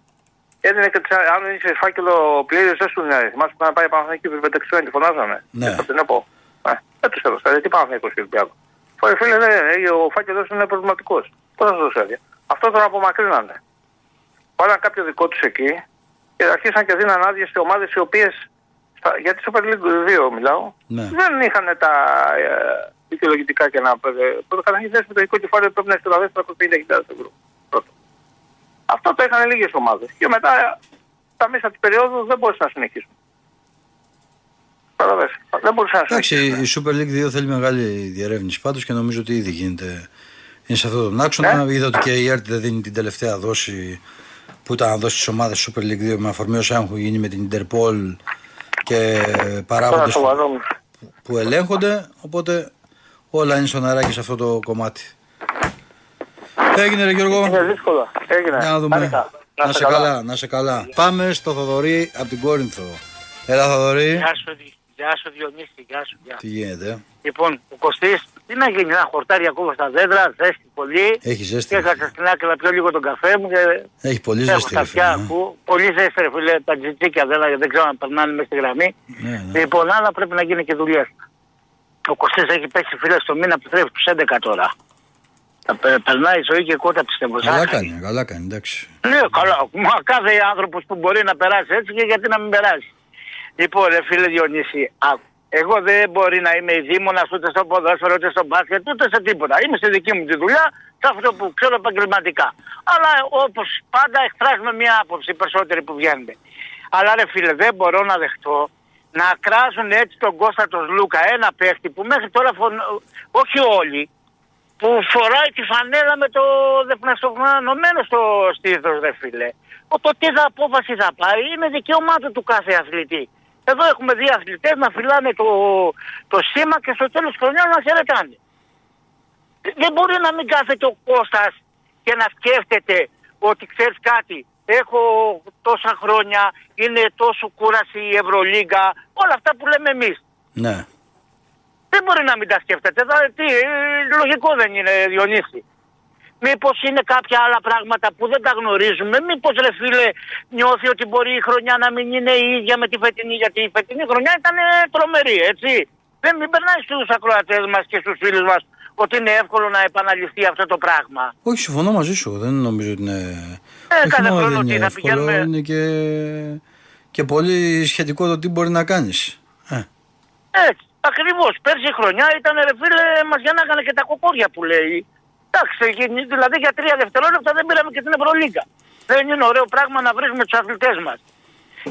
έδινε και τις, αν είσαι φάκελο πλήρες δεν σου δίνει. Θυμάσαι που να πάει Παναθηναϊκή επί πεντεξιμένη, τη φωνάζανε. Ναι. Από την ΕΠΟ. Ε, δεν τους έδωσα, ε, τι Παναθηναϊκός και Ολυμπιακό. Φίλε, φίλε, ναι, ναι, ο φάκελος είναι προβληματικός. Πώς θα σου δώσει άδεια. Αυτό τον απομακρύνανε. Βάλαν κάποιο δικό τους εκεί και αρχίσαν και δίναν άδειες σε ομάδες οι οποίες στα- για τη Super League 2 μιλάω. Ναι. Δεν είχαν τα ε, δικαιολογητικά και να. Ε, πρώτα καταρχήν θέσει με το ειδικό κεφάλαιο πρέπει να έχει το 450.000 ευρώ. Πρώτο. Αυτό το είχαν λίγες ομάδες. Και μετά στα μέσα της περίοδου δεν μπορούσαν να συνεχίσουν. Κατάλαβες. Δεν μπορούσαν να Εντάξει, συνεχίσουν. η Super League 2 θέλει μεγάλη διερεύνηση πάντως και νομίζω ότι ήδη γίνεται. Είναι σε αυτόν τον άξονα. Ναι. Είδα ότι και η ΕΡΤ δεν δίνει την τελευταία δόση που ήταν να δώσει στις ομάδες Super League 2 με αφορμή όσα έχουν γίνει με την Interpol και Τώρα παράγοντε σοβαρό. που ελέγχονται. Οπότε όλα είναι στο νεράκι σε αυτό το κομμάτι. Τι έγινε, ρε Γιώργο. Είναι δύσκολο. Έγινε. Για να δούμε. Μάλιστα. Να σε καλά, να σε καλά. Πάμε στο Θοδωρή από την Κόρινθο. Έλα, Θοδωρή. Γεια σου, Δη- γεια σου Διονύση, γεια σου. Γεια. Τι γίνεται. Λοιπόν, ο Κωστής, τι να γίνει, ένα χορτάρι ακόμα στα δέντρα, ζέστη πολύ. Έχει ζέστη. Και έκατσα στην άκρη να πιω λίγο τον καφέ μου και Έχει πολύ έχω ζέστη. στα ρε φίλε, αυτιά ε. που πολύ ζέστη ρε φίλε, τα τζιτσίκια δεν, δεν ξέρω αν περνάνε μέσα στη γραμμή. Ναι, ναι. Λοιπόν, άλλα πρέπει να γίνει και δουλειά. Ο Κωστής έχει πέσει φίλες στο μήνα που τρέχει τους 11 τώρα. Θα πε- περνάει η ζωή και κότα πιστεύω. Καλά Ζάχαρη. κάνει, καλά κάνει, εντάξει. Ναι, καλά. Μα κάθε άνθρωπος που μπορεί να περάσει έτσι και γιατί να μην περάσει. Λοιπόν, ρε φίλε Διονύση, άκου. Εγώ δεν μπορεί να είμαι δήμονα ούτε στο ποδόσφαιρο, ούτε στο μπάσκετ, ούτε σε τίποτα. Είμαι στη δική μου τη δουλειά, σε αυτό που ξέρω επαγγελματικά. Αλλά όπως πάντα εκφράζουμε μια άποψη περισσότεροι που βγαίνουν. Αλλά ρε φίλε, δεν μπορώ να δεχτώ να κράζουν έτσι τον Κώστα τον Λούκα, ένα παίχτη που μέχρι τώρα φων... όχι όλοι, που φοράει τη φανέλα με το δεπναστογνωμένο στο στήθος ρε φίλε. Ο, το τι θα απόφαση θα πάει είναι δικαίωμά του του κάθε αθλητή. Εδώ έχουμε δύο αθλητές να φυλάνε το, το σήμα και στο τέλος της χρονιάς να χαιρετάνε. Δεν μπορεί να μην κάθεται ο Κώστας και να σκέφτεται ότι ξέρεις κάτι, έχω τόσα χρόνια, είναι τόσο κούραση η Ευρωλίγκα, όλα αυτά που λέμε εμείς. Ναι. Δεν μπορεί να μην τα σκέφτεται. Δηλαδή, τι, ε, λογικό δεν είναι, Διονύση. Μήπως είναι κάποια άλλα πράγματα που δεν τα γνωρίζουμε. Μήπως ρε φίλε νιώθει ότι μπορεί η χρονιά να μην είναι η ίδια με τη φετινή. Γιατί η φετινή χρονιά ήταν ε, τρομερή έτσι. Δεν μην περνάει στους ακροατές μας και στους φίλους μας ότι είναι εύκολο να επαναληφθεί αυτό το πράγμα. Όχι, συμφωνώ μαζί σου. Δεν νομίζω ότι είναι. Ε, όχι κάθε μόνο χρόνο δεν τι, είναι θα εύκολο, πηγαίνουμε- είναι και, και πολύ σχετικό το τι μπορεί να κάνεις. Ε, Έτσι, ακριβώς. Πέρσι χρονιά ήταν ρε φίλε μας γιαννάγανε και τα κοκόρια που λέει. Εντάξει, γι- δηλαδή για τρία δευτερόλεπτα δεν πήραμε και την Ευρωλίγκα. Δεν είναι ωραίο πράγμα να βρίσκουμε τους αθλητές μας.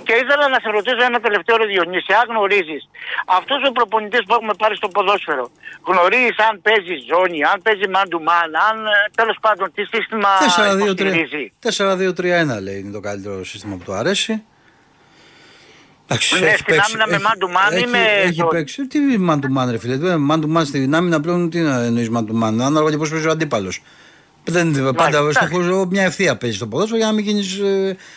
Και ήθελα να σε ρωτήσω ένα τελευταίο ρε Διονύση, αν γνωρίζεις αυτός ο προπονητής που έχουμε πάρει στο ποδόσφαιρο, γνωρίζεις αν παίζει ζώνη, αν παίζει man to man, αν ε, τέλος πάντων τι σύστημα 4-2-3 υποστηρίζει; 4-2-3-1 λέει είναι το καλύτερο σύστημα που του αρέσει. Εντάξει, Ναι, έχει στην παίξει- άμυνα με έχει- man to man ή έχει- με Έχει zone? παίξει. Τι man to man, ρε φίλε. Ε, Man to man στην άμυνα πλέον τι να εννοείς man to man. Ανάλογα και πώς παίζει ο αντίπαλος. Δεν, πάντα εντάξει. στο χώρο μια ευθεία παίζει στο ποδόσφαιρο για να μην γίνεις.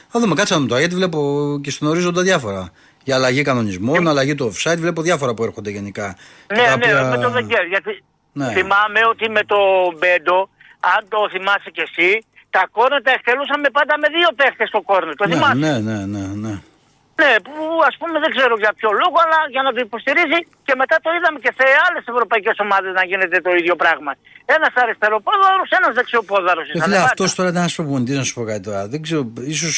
Θα δούμε, κάτσε να δούμε τώρα γιατί βλέπω και στον ορίζοντα διάφορα. Για αλλαγή κανονισμών, αλλαγή του offside, βλέπω διάφορα που έρχονται γενικά. Ναι, Τα ναι, οποία- με το Βεγγέρ. Γιατί Ναι. θυμάμαι ότι με το Μπέντο, αν το θυμάσαι κι εσύ, τα κόρνερ τα εκτελούσαμε πάντα με δύο παίχτες στο κόρνερ. Το Ναι, θυμάσαι; ναι, ναι, ναι, ναι. Ναι, που ας πούμε δεν ξέρω για ποιο λόγο, αλλά για να το υποστηρίζει και μετά το είδαμε και σε άλλες ευρωπαϊκές ομάδες να γίνεται το ίδιο πράγμα. Ένας αριστεροπόδαρος, ένας δεξιοπόδαρος. Ε, ήταν φίλε, πάντα. αυτός τώρα ήταν ένα προπονητή, να σου πω κάτι τώρα. Δεν ξέρω, ίσως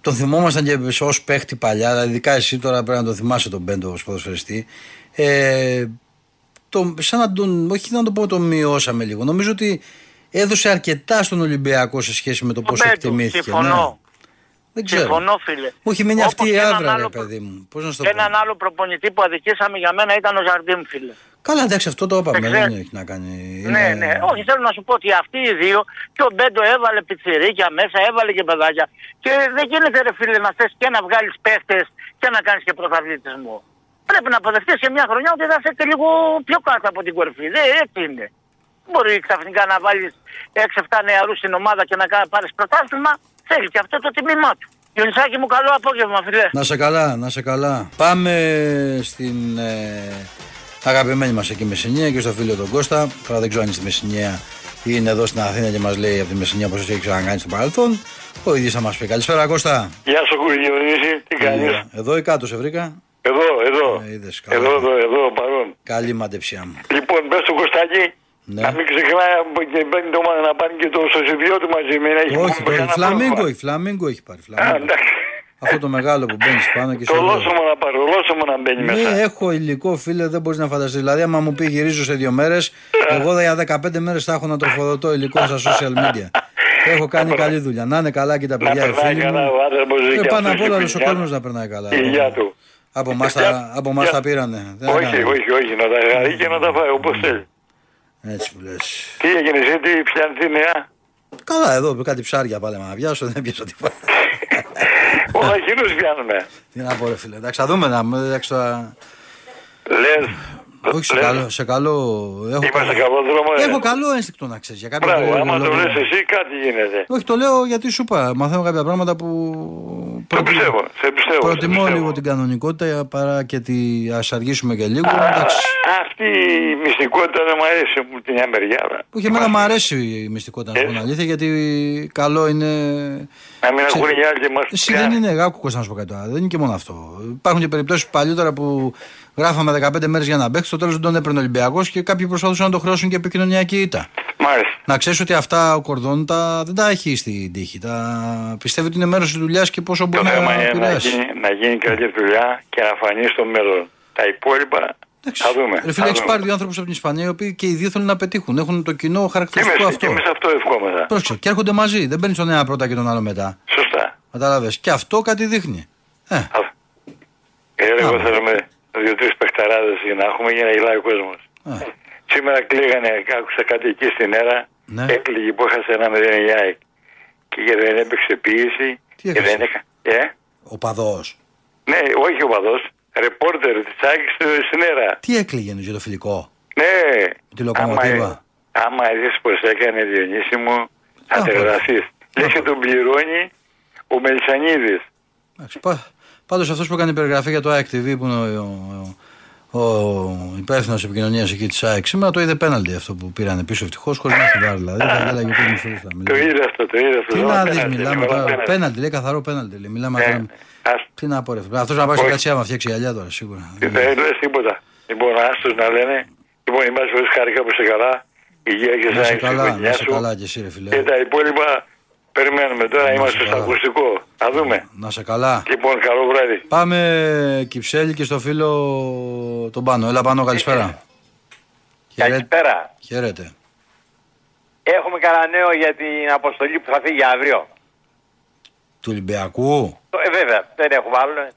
τον θυμόμασταν και ως παίχτη παλιά, δηλαδή ειδικά εσύ τώρα πρέπει να τον θυμάσαι τον Μπέντο ως ποδοσφαιριστή. Ε, το, σαν να τον, όχι να το πω τον μειώσαμε λίγο. Νομίζω ότι έδωσε αρκετά στον Ολυμπιακό σε σχέση με το Το πώ Μπέντο, εκτιμήθηκε. Συμφωνώ. Ναι. Δεν ξέρω. Συμφωνώ φίλε. Μου έχει μείνει Όπως αυτή η και έναν άβρα, ρε άλλο παιδί μου. Πώς να σου το Και πω. έναν άλλο προπονητή που αδικήσαμε για μένα ήταν ο Ζαρντίμ φίλε. Καλά, εντάξει, αυτό το είπαμε. Δεν Δεν ξέρω. έχει να κάνει. Ναι, Είναι- ναι. Όχι, θέλω να σου πω ότι αυτοί οι δύο και ο Μπέντο έβαλε πιτσιρίκια μέσα, έβαλε και παιδάκια. Και δεν γίνεται ρε φίλε να θες και να βγάλεις παίχτες και να κάνεις και πρωταθλητισμό. Πρέπει να αποδεχτείς σε μια χρονιά ότι θα είσαι λίγο πιο κάτω από την κορυφή. Δεν έτσι είναι. Μπορεί ξαφνικά να βάλεις 6-7 νεαρούς στην ομάδα και να κα- πάρεις πρωτάθλημα. Θέλει και αυτό το τιμήμά του. Γιονισάκη μου καλό απόγευμα φίλε. Να σε καλά, να σε καλά. Πάμε στην ε, αγαπημένη μας εκεί Μεσσηνία και στο φίλο τον Κώστα. Τώρα δεν ξέρω αν είναι στη Μεσσηνία ή είναι εδώ στην Αθήνα και μας λέει από τη Μεσσηνία πώς έχει ξανακάνει στο παρελθόν. Ο ίδιος θα μας πει. Καλησπέρα Κώστα. Γεια σου Διονύση, τι κάνεις; Εδώ ή κάτω σε βρήκα. Εδώ, εδώ. Ε, είδες, καλά. εδώ, εδώ, εδώ, παρόν. Καλή μαντεψιά μου. Λοιπόν, πες του Κωστάκη, Ναι. να μην ξεχνάει από και παίρνει το μάνα να πάνε και το σωσιδιώτη μαζί. Μην έχεις Όχι, μόνο το κανένα φλαμίγκο πρόβλημα. έχει, φλαμίγκο έχει πάρει. Α, Φλαμίγκο. εντάξει. Αυτό το μεγάλο που μπαίνεις πάνω και Το σε λέω. λόσωμο να πάρω, λόσωμο να μπαίνει μέσα. Ναι, έχω υλικό, φίλε, δεν μπορείς να φανταστείς. Δηλαδή, άμα μου πει γυρίζω σε δύο μέρες, εγώ για 15 μέρες θα έχω να τροφοδοτώ υλικό στα social media. Έχω κάνει καλή δουλειά. Να είναι καλά και τα Να παιδιά, οι περνάει φίλοι καλά μου. ο άνθρωπος Ε, και πάνω απ' αυτός όλα, η όλος ο υγεία- κόσμος να περνάει καλά. Η υγεία του. Από εμά Για- τα, από εμάς για- τα πήρανε. Δεν Όχι, έκανα. όχι, όχι, να τα χαρεί και να τα φάει όπως θέλει. Έτσι που λες. Τι έγινε εσύ, τι πιάνει τι νέα; Καλά, εδώ κάτι ψάρια πάλι να πιάσω, δεν πιάσα τίποτα. Όλα εκείνους πιάνουνε. Τι να πω, ρε φίλε. Εντάξει, θα δούμε να εντάξει, τώρα- Λες. Όχι, σε λες, καλό. Σε καλό έχω, Είμαστε καλό δρόμο. ε. έχω καλό ένστικτο να ξέρεις. Για κάποιο Μπράβο, περίεργο άμα το λόγο. λες εσύ κάτι γίνεται. Όχι, το λέω γιατί σου είπα. Μαθαίνω κάποια πράγματα που. Το πιστεύω, σε πιστεύω. σε Προτιμώ πιστεύω. λίγο την κανονικότητα παρά και τη. Α αργήσουμε και λίγο. Εντάξει. Αυτή η μυστικότητα δεν μου αρέσει μου την μια μεριά. ρε. Που και εμένα μου αρέσει η μυστικότητα, να σου πω την αλήθεια, γιατί καλό είναι. Να μην ακούνε οι άλλοι και μας Εσύ δεν είναι άκουκο να σου πω κάτι τώρα. Δεν είναι και μόνο αυτό. Υπάρχουν και περιπτώσεις παλιότερα που γράφαμε 15 μέρες για να παίξει, στο τέλος δεν τον έπαιρνε ο Ολυμπιακός και κάποιοι προσπαθούσαν να το χρεώσουν και επικοινωνιακή ήττα. Μάλιστα. Να ξέρεις ότι αυτά ο Κορδόν τα, δεν τα έχει στην τύχη. Τα πιστεύει ότι είναι μέρος της δουλειάς και πόσο Το μπορεί να θέμα είναι να επηρεάσει. γίνει, να γίνει καλή δουλειά και να φανεί στο μέλλον. Τα υπόλοιπα Εντάξει. θα δούμε. Ρε θα φίλε, έχεις δούμε. πάρει δύο άνθρωπου από την Ισπανία οι οποίοι και οι δύο θέλουν να πετύχουν. Έχουν το κοινό Και εμείς, χαρακτηριστικό και αυτό. εμείς αυτό ευχόμεθα. Πρόσεξε, και έρχονται μαζί. Δεν παίρνεις τον ένα πρώτα και τον άλλο μετά. Σωστά. Κατάλαβε. Και αυτό κάτι δείχνει. Ε, Α, Ε, εγώ Άμα. θέλουμε δύο-τρει παιχταράδες για να έχουμε για να γελάει ο κόσμος. ε. Σήμερα κλείγανε, άκουσα κάτι εκεί στην αίρα. Ναι. Έκλειγε που έχασε ένα μηδέν η ΑΕΚ. Και γιατί δεν έπαιξε ποιήση. Τι και έχασε; δεν έκα... Ε, Ο παδός. ναι, όχι ο παδός. Ρεπόρτερ της ΑΕΚ στη- στην αίρα. Τι έκλειγε για το φιλικό. Ναι. Τη Λοκομοτίβα. Άμα, άμα δεις πως έκανε Διονύση μου, θα Α, τρελαθείς. Λες Α, και τον πληρώνει ο Μελισανίδης. Εντάξει, πα, Πάντως αυτός που έκανε η περιγραφή για το ΑΕΚ TV που είναι ο, ο, ο υπεύθυνος επικοινωνίας εκεί της ΑΕΚ σήμερα το είδε πέναλτι αυτό που πήραν πίσω ευτυχώς χωρίς να έχει βάλει. Δηλαδή θα γέλαγε ο κόσμος στο θα Το μιλάει. είδα αυτό, το είδα αυτό. Τι Εδώ να πέναλτι, δει, μιλάμε εδώ τώρα. πέναλτι. Πέναλτι, λέει καθαρό πέναλτι. λέει. Μιλάμε Ε, τώρα. ας- Τι να πω, ρε. Αυτός να πάει στο Όχι. κατσιά να φτιάξει γυαλιά τώρα σίγουρα. Δεν λες τίποτα. Λοιπόν, άστος να λένε. Λοιπόν, είμαστε πολύ χαρικά που είσαι καλά. Υγεία και Να σε σαν καλά, να οικογένειά σε σου. καλά και εσύ, ρε φιλέ. Και τα υπόλοιπα περιμένουμε τώρα. Να Είμαστε σε στο καλά. ακουστικό. Θα δούμε. Να σε καλά. Λοιπόν, καλό βράδυ. Πάμε Κυψέλη και στο φίλο τον Πάνο. Έλα Πάνο, καλησπέρα. Χαιρέ- Καλησπέρα. Χαίρετε. Έχουμε κανένα νέο για την αποστολή που θα φύγει αύριο. Του Ολυμπιακού; Ε, βέβαια, δεν έχουμε άλλο.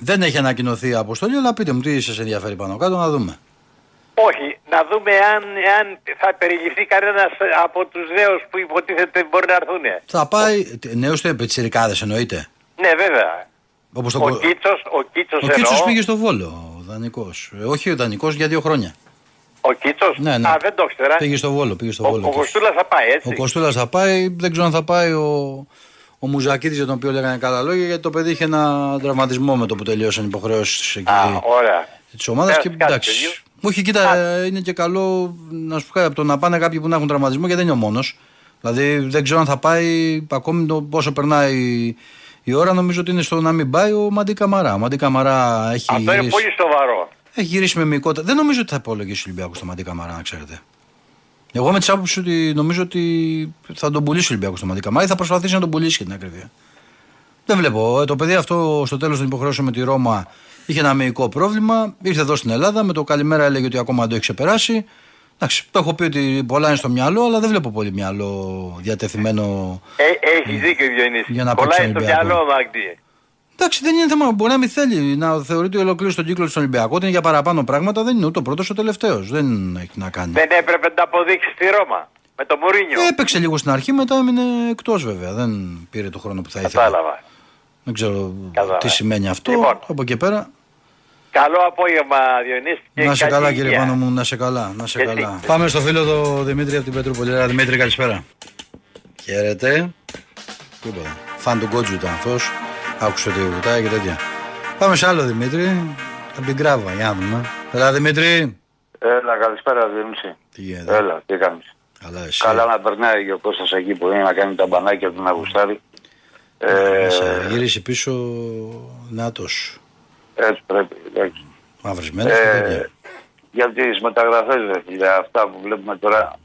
Δεν έχει ανακοινωθεί η αποστολή, αλλά πείτε μου τι σας ενδιαφέρει πάνω κάτω να δούμε. Όχι, να δούμε αν, αν θα περιληφθεί κανένας από τους νέους που υποτίθεται μπορεί να έρθουν. Θα πάει. Νέου πετσυρικάδε εννοείται. Ναι, βέβαια. Όπως το... Ο Κίτσος, ο Κίτσος ο εννοώ. Κίτσος πήγε στο Βόλο, ο δανεικό. όχι ο δανεικό για δύο χρόνια. Ο Κίτσος; Ναι, ναι. Α, δεν το ήξερα. Πήγε στο Βόλο. Πήγε στο Ο, Βόλο ο ο Κίτσος. Κοστούλας θα πάει, έτσι. Ο Κοστούλα θα πάει, δεν ξέρω αν θα πάει ο, ο Μουζακίδης για τον οποίο λέγανε καλά λόγια, γιατί το παιδί είχε ένα τραυματισμό με το που τελείωσαν οι υποχρεώσεις εκεί Α, ωραία. της ομάδας. Πέρασε Και κάτι εντάξει. Παιδί. Όχι, κοίτα, ε, είναι και καλό να σου πω κάτι από το να πάνε κάποιοι που να έχουν τραυματισμό γιατί δεν είναι ο μόνος. Δηλαδή δεν ξέρω αν θα πάει ακόμη το πόσο περνάει η ώρα. Νομίζω ότι είναι στο να μην πάει ο Μαντί Καμαρά. Ο Μαντί Καμαρά έχει Αυτό είναι γυρίσει, πολύ σοβαρό. έχει γυρίσει με μικρότητα. Δεν νομίζω ότι θα υπολογίσει ο Ολυμπιακός στο Μαντί Καμαρά, να ξέρετε. Εγώ με τη άποψη ότι νομίζω ότι θα τον πουλήσει ο Ολυμπιακός στο Μαντί Καμαρά ή θα προσπαθήσει να τον πουλήσει για την ακρίβεια. Δεν βλέπω. Ε, Το παιδί αυτό στο τέλος των υποχρεώσεων με τη Ρώμα είχε ένα μυϊκό πρόβλημα. Ήρθε εδώ στην Ελλάδα. Με το καλημέρα έλεγε ότι ακόμα δεν το έχει ξεπεράσει. Εντάξει, το έχω πει ότι πολλά είναι στο μυαλό, αλλά δεν βλέπω πολύ μυαλό διατεθειμένο. Ε, έχεις δίκιο ο Διονύση. Για να Πολλά παίξει είναι στο Ολυμπιακό. μυαλό, Μάγνη. Εντάξει, δεν είναι θέμα. Μπορεί να μην θέλει να θεωρείται ότι ολοκλήρωσε τον κύκλο του στον Ολυμπιακό. Ότι είναι για παραπάνω πράγματα. Δεν είναι ούτε ο πρώτος ούτε ο τελευταίος. Δεν έχει να κάνει. Δεν έπρεπε να αποδείξει στη Ρώμα. Με τον Μουρίνιο. Έπαιξε λίγο στην αρχή, μετά έμεινε εκτός βέβαια. Δεν πήρε το χρόνο που θα ήθελε. Κατάλαβα. Δεν ξέρω Κατάλαβα. τι σημαίνει αυτό. Λοιπόν. Από εκεί πέρα. Καλό απόγευμα, Διονύση. και Να σε καλή καλά υγεία. κύριε Πάνο μου, να σε καλά, να σε Και καλά. εσύ. Πάμε στο φίλο του Δημήτρη από την Πετρούπολη. Ρε Δημήτρη, καλησπέρα. Χαίρετε. Τίποτα. Φαν του κότζου ήταν αυτός. Άκουσε ότι βουτάει και τέτοια. Πάμε σε άλλο Δημήτρη. Από την Κράβα, για να δούμε. Έλα Δημήτρη. Έλα, καλησπέρα Διονύση. Τι γίνεται; Έλα, τι κάνεις; Καλά, εσύ. Καλά να περνάει και ο Κώστας εκεί που είναι να κάνει τα μπανάκια του να γουστάρει. Ε, Να σε γυρίσει πίσω νάτος. Έτσι πρέπει. εντάξει. Μαυρισμένος και Ε, τέτοια. για τις μεταγραφές, ρε φίλε, αυτά που βλέπουμε τώρα,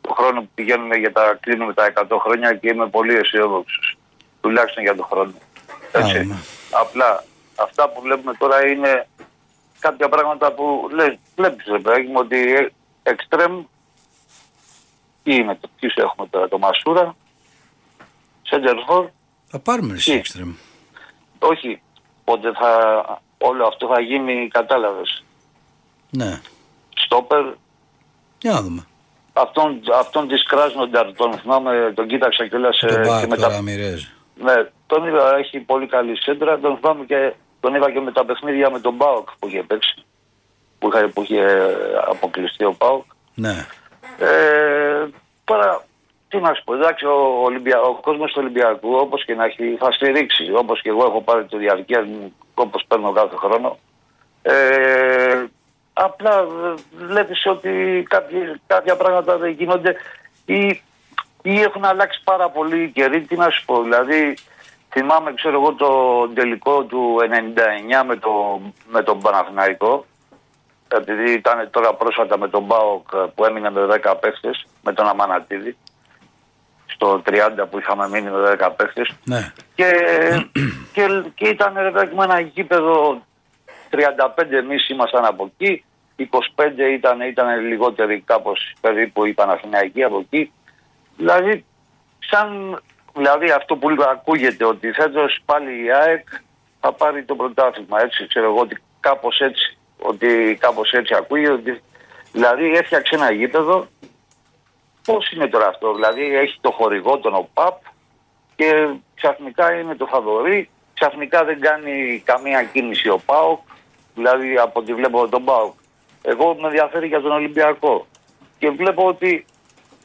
το χρόνο που πηγαίνουμε για τα κλείνουμε τα 100 χρόνια και είμαι πολύ αισιόδοξος. Τουλάχιστον για τον χρόνο. Έτσι. Άμα. Απλά αυτά που βλέπουμε τώρα είναι κάποια πράγματα που λες, βλέπεις ρε παιδάκι μου ότι ε, εξτρέμ τι είναι, το- ποιους έχουμε τώρα, το Μασούρα, Σέντερφορ, Θα πάρουμε εσύ τι; εξτρέμ. όχι, πότε θα, όλο αυτό θα γίνει, κατάλαβες, Ναι. στόπερ, Για να δούμε. αυτόν, αυτόν της Κράσνονταρ, τον θυμάμαι, τον κοίταξα κιόλας Τον ε, Μπακ και με τώρα τα, Μιρέζ. ναι, τον είδα, έχει πολύ καλή σέντρα, τον θυμάμαι και τον είδα και με τα παιχνίδια με τον Μπάοκ που είχε παίξει, που είχε, που είχε αποκλειστεί ο Μπάοκ. Ναι. Ε, τώρα, τι να σου πω, εντάξει, ο, Ολυμπια... ο κόσμος του Ολυμπιακού, όπως και να έχει, θα στηρίξει. Όπως και εγώ έχω πάρει το διαρκεία μου, όπως παίρνω κάθε χρόνο. Ε, απλά βλέπεις ότι κάποιοι, κάποια πράγματα δεν γίνονται ή, ή έχουν αλλάξει πάρα πολύ οι καιροί. Τι να σου πω, δηλαδή, θυμάμαι, ξέρω εγώ, το τελικό του 99 με, το, με τον Παναθηναϊκό επειδή ήταν τώρα πρόσφατα με τον Μπάοκ ε, που έμεινε με 10 παίχτες, με τον Αμανατίδη, στο 30 που είχαμε μείνει με 10 παίχτες, Ναι. και, και, και ήταν ρε παιδάκι μου ένα γήπεδο 35 εμείς ήμασταν από εκεί, 25 ήταν, ήταν λιγότεροι κάπως περίπου οι Παναθηναϊκοί από εκεί. Δηλαδή, σαν, δηλαδή αυτό που ακούγεται ότι φέτος πάλι η ΑΕΚ θα πάρει το πρωτάθλημα, έτσι ξέρω εγώ ότι κάπως έτσι, ότι κάπως έτσι ακούγεται, ότι, δηλαδή έφτιαξε ένα γήπεδο, πώς είναι τώρα αυτό, δηλαδή έχει το χορηγό τον ΟΠΑΠ, και ξαφνικά είναι το φαβορή, ξαφνικά δεν κάνει καμία κίνηση ο ΠΑΟΚ, δηλαδή από ό,τι βλέπω τον ΠΑΟΚ. Εγώ με ενδιαφέρει για τον Ολυμπιακό και βλέπω ότι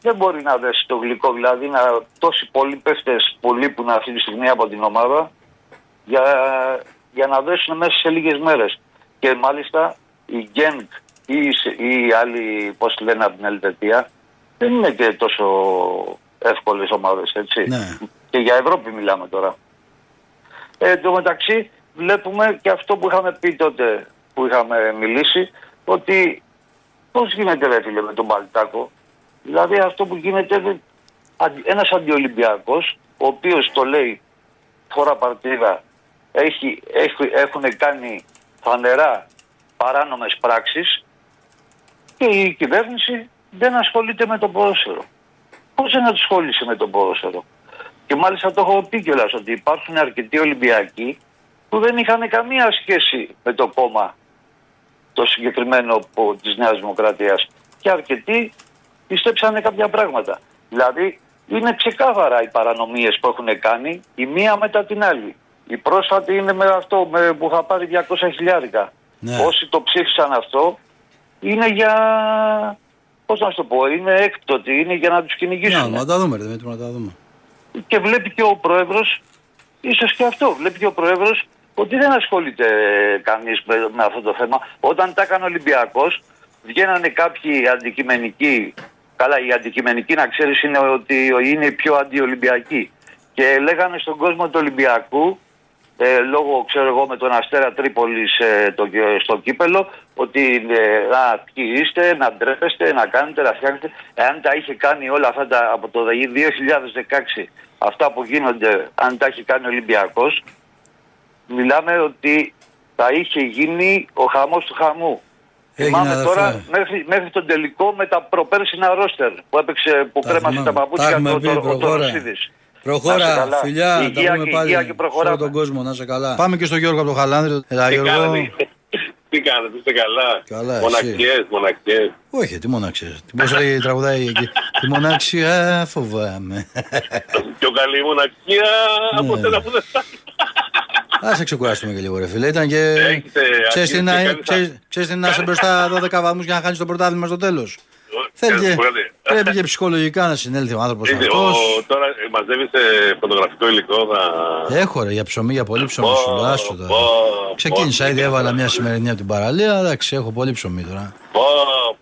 δεν μπορεί να δέσει το γλυκό, δηλαδή να τόσοι πολλοί παίχτες που λείπουν αυτή τη στιγμή από την ομάδα για, για να δέσουν μέσα σε λίγες μέρες. Και μάλιστα η Γκέντ ή, η Σ- ή οι άλλοι, πώς λένε από την Ελβετία, δεν είναι και τόσο εύκολες ομάδες, έτσι. Ναι. Και για Ευρώπη μιλάμε τώρα. Ε, εν τω μεταξύ βλέπουμε και αυτό που είχαμε πει τότε που είχαμε μιλήσει ότι πώς γίνεται ρε φίλε με τον Παλτάκο δηλαδή αυτό που γίνεται δεν- αντι- ένας αντιολυμπιακός ο οποίος το λέει φορά παρτίδα έχει, έχει, έχουν κάνει φανερά παράνομες πράξεις και η κυβέρνηση δεν ασχολείται με το ποδόσφαιρο. Πώς δεν ασχολείσαι με το ποδόσφαιρο; Και μάλιστα το έχω πει κιόλας ότι υπάρχουν αρκετοί Ολυμπιακοί που δεν είχαν καμία σχέση με το κόμμα το συγκεκριμένο που- της Νέας Δημοκρατίας. Και αρκετοί πιστέψανε κάποια πράγματα. Δηλαδή είναι ξεκάθαρα οι παρανομίες που έχουν κάνει η μία μετά την άλλη. Η πρόσφατη είναι με αυτό με, που θα πάρει 200 χιλιάρικα. Ναι. Όσοι το ψήφισαν αυτό είναι για... Πώς να σου το πω, είναι έκπτωτοι, είναι για να τους Ναι, κυνηγήσουν να τα δούμε, ρε Δημήτρη, να τα δούμε. και βλέπει και ο πρόεδρος, ίσως και αυτό, βλέπει και ο πρόεδρος ότι δεν ασχολείται ε, κανείς με, με αυτό το θέμα. Όταν τα έκανε ο Ολυμπιακός, βγαίνανε κάποιοι αντικειμενικοί, καλά οι αντικειμενικοί να ξέρεις είναι ότι είναι οι πιο αντιολυμπιακοί και λέγανε στον κόσμο του Ολυμπιακού ε, λόγω ξέρω εγώ με τον Αστέρα Τρίπολης ε, το, στο κύπελο ότι ε, να ποιοι είστε, να ντρέπεστε, να κάνετε, να φτιάχνετε εάν τα είχε κάνει όλα αυτά τα, από το 2016 αυτά που γίνονται αν τα είχε κάνει ο Ολυμπιακός μιλάμε ότι θα είχε γίνει ο χαμός του χαμού Έγινε, Θυμάμαι αδερφέ. τώρα μέχρι, μέχρι τον τελικό με τα προπέρσινα ρόστερ που έπαιξε, που Τα κρέμασε θυμάμαι. τα Τα παπούτσια έχουμε του πει, ο- ο προχώρα. Τωροσίδης. Να σε Προχώρα, καλά. φιλιά, τα Υγεία πούμε και- πάλι. υγεία και Σε όλο προχωράμε. τον κόσμο, να είσαι καλά. Πάμε και στο Γιώργο από το Χαλάνδρη. Έλα, Τι Γιώργο. κάνετε, τι κάνετε, είστε καλά. Καλά, εσύ. Μοναξιές, μοναξιές. Όχι, τι μοναξιές. Τι πώς λέει τραγουδάει εκεί. Τη μοναξιά φοβάμαι. Πιο καλή μοναξιά από Ναι. σένα που δεν φτάνει. Α σε ξεκουράσουμε και λίγο, ρε φίλε. Ήταν και. Έχετε Ξέρεις τι αρχίσει να- και κάνεις- ξέρεις- Ξέρεις τι να είσαι μπροστά 12 βαθμούς για να χάνεις το πρωτάθλημα στο τέλος; Θέλει Κάτι και- που λέτε. Πρέπει και ψυχολογικά να συνέλθει ο άνθρωπο Είστε, αυτό. ο- Τώρα ε, μαζεύεις ε, φωτογραφικό υλικό, θα... Έχω ρε για ψωμί, για πολύ ψωμί Πω, σου. Άσου τώρα. πω, Ξεκίνησα πω, ήδη, τι έβαλα είναι μια αυτό. σημερινή από την παραλία. Εντάξει, έχω πολύ ψωμί τώρα. Πω,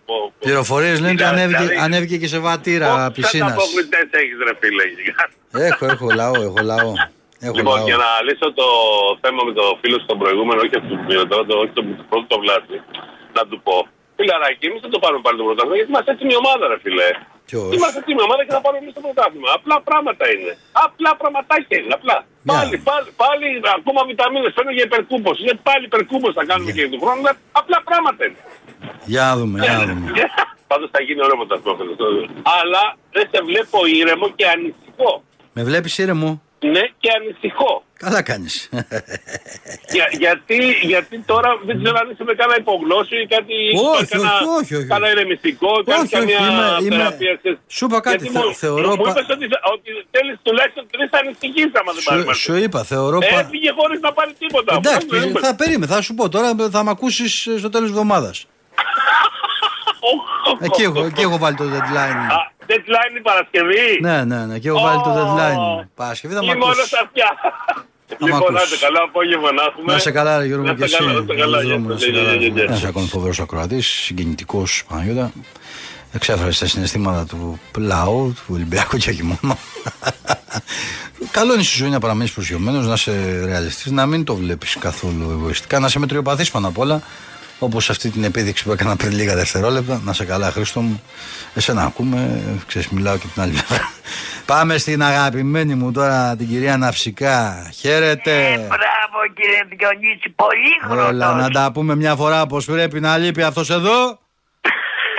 πω, πω. Πληροφορίε λένε ότι Δηλαδή, ανέβηκε, δηλαδή, ανέβηκε και σε βατήρα πόσους πισίνα. ανταποκριτές έχεις ρε φίλε. Έχω, έχω λαό, έχω λαό. Έχω Λοιπόν, λαό. για να λύσω το θέμα με το φίλο στον προηγούμενο, όχι από το τώρα, το, όχι το πρώτο το βλάστη, να του πω. Φιλαράκι, εμείς δεν το πάρουμε πάλι το πρωτάθλημα γιατί είμαστε έτοιμη ομάδα, ρε φιλέ. Ποιος; Είμαστε έτοιμη ομάδα και θα πάρουμε εμείς το πρωτάθλημα. Απλά πράγματα είναι. Απλά πραγματάκια είναι. Απλά. Πάλι, πάλι, πάλι, ακόμα βιταμίνες φαίνω για υπερκούμπος. Είναι πάλι υπερκούμπος θα κάνουμε και του χρόνου. Απλά πράγματα είναι. Για να δούμε, για να δούμε. Πάντως θα γίνει ωραίο πρωτάθλημα φέτος. Αλλά δεν σε βλέπω ήρεμο και ανησυχώ. Με βλέπεις ήρεμο; Ναι, και ανησυχώ. Καλά κάνεις. Για, γιατί, γιατί τώρα δεν ξέρω αν είσαι με κάνα υπογλώσσιο ή κάτι. Όχι, κάνα, όχι, όχι, όχι. Κάνα ηρεμιστικό, κάνει Όχι, όχι, καμία είμαι- είμαι- θεραπεία. ξέρεις. Σου είπα κάτι, Γιατί θε- μου, θεωρώ Μου πα- είπες ότι, ότι θέλεις τουλάχιστον τρεις ανησυχίες άμα δεν πάρεις σου, μαζί. σου είπα, θεωρώ. πα- Έφυγε χωρίς να πάρεις τίποτα. Εντάξει, Αυτό είπες. θα περίμενε, θα σου πω τώρα, θα με ακούσεις στο τέλος της εβδομάδας. Εκεί, έχω- εκεί έχω βάλει το deadline. Α, deadline η Παρασκευή; Ναι, ναι, ναι, εκεί έχω βάλει το Ω. deadline. Παρασκευή θα με Ή μόνος ακούσει. στα αυτιά. Λοιπόν, ακούσεις. άντε καλά απόγευμα να έχουμε. Να σε καλά, ρε Γιώργο, Να και σε εσύ. καλά, να σε καλά, Καλούς γεια δρόμους, σας, να σε γεια, καλά. γεια, γεια. Ένας ακόμη φοβερός ακροατής, συγκινητικός Παναγιώτα. Εξέφρασες τα συναισθήματα του λαού, του Ολυμπιακού και όχι μόνο. Καλό είναι στη ζωή να παραμείνει προσγειωμένος, να είσαι ρεαλιστής, να μην το βλέπεις καθόλου εγωιστικά, να είσαι μετριοπαθή πάνω απ' όλα. Όπως αυτή την επίδειξη που έκανα πριν λίγα δευτερόλεπτα. Να σε καλά, Χρήστο μου. Εσένα ακούμε, ξέρεις, μιλάω και από την άλλη πλευρά. Πάμε στην αγαπημένη μου τώρα την κυρία Ναυσικά. Χαίρετε. Μπράβο κύριε Διονύση, πολύ Έλα, να τα πούμε μια φορά πως πρέπει να λείπει αυτός εδώ.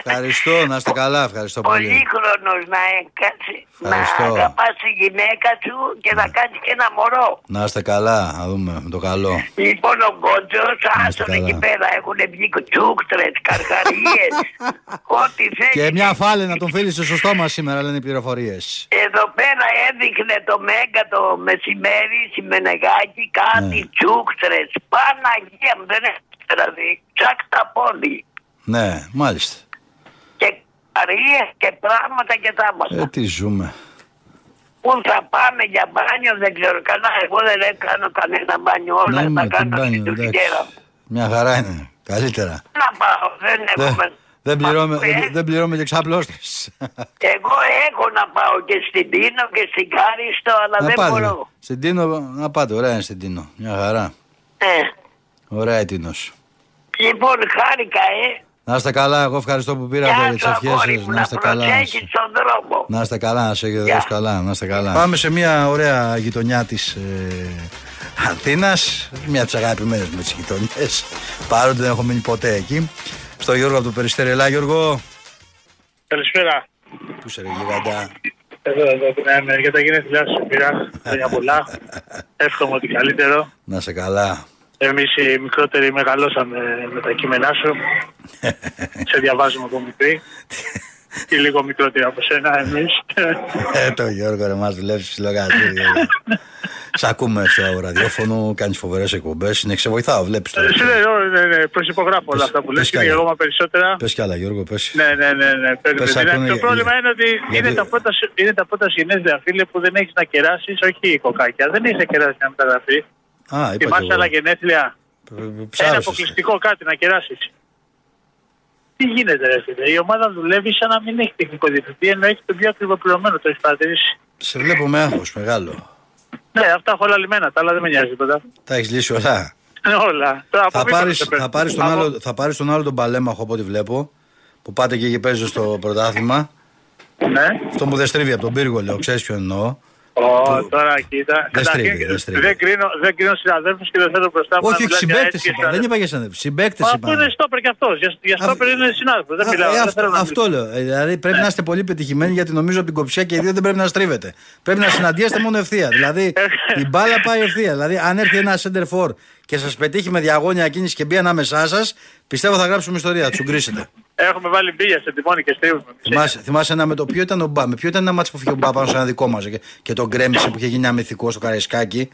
Ευχαριστώ, να είστε καλά, ευχαριστώ πολύ. Πολύχρονος να έκατσει, να Ευχαριστώ. αγαπάς τη γυναίκα σου και να κάνεις και ένα μωρό. Να είστε καλά, να δούμε με το καλό. Λοιπόν ο Γκότζος, άστον καλά. εκεί πέρα έχουν βγει τσούκτρες, καρχαρίες, ό,τι θέλεις. Και μια φάλε να τον φίλησε στο στόμα σήμερα, λένε οι πληροφορίες. Εδώ πέρα έδειχνε το Μέγκα το μεσημέρι στη Μενεγάκη κάτι Ναι. τσούκτρες. Παναγία μου δεν έχεις δηλαδή, τσακ τα πόδι. Ναι, μάλιστα. Και καρίες και πράγματα και τα Ε, τι ζούμε. Πού θα πάμε για μπάνιο δεν ξέρω καλά. Εγώ δεν κάνω κανένα μπάνιο. Όλα Ναι, τα μα, τι κάνω μπάνιο, στην εντάξει. τουρκέρα. Μια χαρά είναι. Καλύτερα. Να πάω, δεν Δεν, έχουμε. δεν, πληρώμε, Μα, δεν, ε, δεν πληρώμε και ξαπλώστες. Εγώ έχω να πάω και στην Τίνο και στην Κάριστο, αλλά να δεν πάτε. μπορώ. Στην Τίνο, να πάτε. Ωραία είναι στην Τίνο. Μια χαρά. Ε, Ωραία η Τίνος. λοιπόν, χάρηκα, ε. Να είστε καλά, εγώ ευχαριστώ που πήρατε Γεια τις σου, ευχές αγόρι σας. μου, Να είστε να καλά. προσέχεις στον δρόμο. Να είστε καλά, να σε έχετε Γεια. δώσει καλά. Να είστε καλά. Πάμε σε μια ωραία γειτονιά της ε, Αθήνας. Μια από τις αγαπημένες με τις γειτονιές. Παρότι δεν έχω μείνει ποτέ εκεί. Στο Γιώργο από το Περιστέρι. Ελά, Γιώργο. Καλησπέρα. Πού σε ρε γίγαντα. Εδώ, εδώ, ναι, για τα γενέθλιά σου πήρα. Χρόνια πολλά. Εύχομαι ότι καλύτερο. Να σε καλά. Εμείς οι μικρότεροι μεγαλώσαμε με τα κείμενά σου. Σε διαβάζουμε από μικρή. Και λίγο μικρότεροι από σένα εμείς. Ε, το Γιώργο, ρε, μας δουλεύεις ψιλογάζει. Σ' ακούμε στο ραδιόφωνο, κάνεις φοβερές εκπομπές. Είναι, σε βοηθάω, βλέπεις το. Ε, σου λέω, ναι, ναι, προσυπογράφω όλα αυτά που λες πες και κι άλλα. εγώ μα περισσότερα. Πες κι άλλα, Γιώργο, πες. Ναι, ναι, ναι, ναι. παίρνουμε Πες δύναμη. ακούνε Το για- πρόβλημα για- είναι ότι γιατί- είναι τα πρώτα, σου- είναι τα πρώτα σου γενέθλια, φίλε, που δεν έχεις να κεράσεις, όχι κοκάκια. Δεν έχεις να κεράσεις μια μεταγραφή. Α, είπα κι Θυμάσαι άλλα εγώ. γενέθλια; Ένα Ψάρωσες. αποκλειστικό κάτι να κεράσεις. Τι γίνεται ρε φίλε, η ομάδα δουλεύει σαν να μην έχει τεχνικό διευθυντή, ενώ έχει το πιο ακριβοπληρωμένο, το έχεις παρατηρήσει. Σε βλέπω με άγχος μεγάλο. Ναι, αυτά έχω όλα λιμένα, τα άλλα δεν με νοιάζει τίποτα. Τα έχεις λύσει όλα. όλα. Τώρα, από Θα μήπως πάρεις, σε παίρνω. θα, πάρεις τον Από- άλλο, θα πάρεις τον άλλο τον Παλέμαχο από ό,τι βλέπω που πάτε και εκεί παίζει στο πρωτάθλημα. Ναι. Αυτό που δεν στρίβει από τον πύργο λέω, ξέρεις ποιον εννοώ. Ω, τώρα κοίτα. Δεν Καταρχήν, στρίβει, δεν στρίβει. Δεν κρίνω, δεν κρίνω συναδέλφους και δεν θέλω μπροστά μου. να Όχι, μιλάνε για συμπαίκτες έτσι και είπα, δεν είπα για συναδέλφους. Συμπαίκτες Μα είπα. αυτό είναι στόπερ και αυτός. Για, για στόπερ είναι συνάδελφος. Δεν Α, μιλάω. ε, δεν αυτό, θέλω να αυτό λέω. Ε, Δηλαδή πρέπει να είστε πολύ πετυχημένοι γιατί νομίζω από την κοψιά και οι δύο δεν πρέπει να στρίβετε. Πρέπει να συναντιέστε μόνο ευθεία. Δηλαδή η μπάλα πάει ευθεία. Δηλαδή αν έρθει ένα center for και σας πετύχει με διαγώνια κίνηση και μπει ανάμεσά σας, πιστεύω θα γράψουμε ιστορία. Θα του γκρίσετε. Έχουμε βάλει μπίλια σε τιμόνι και στρίβουμε. Θυμάσαι, θυμάσαι ένα με το ποιο ήταν ο Μπα, με ποιο ήταν ένα μάτσο που φύγει ο Μπα πάνω σε ένα δικό μας και, και τον γκρέμισε που είχε γίνει ένα μυθικό στο Καραϊσκάκι.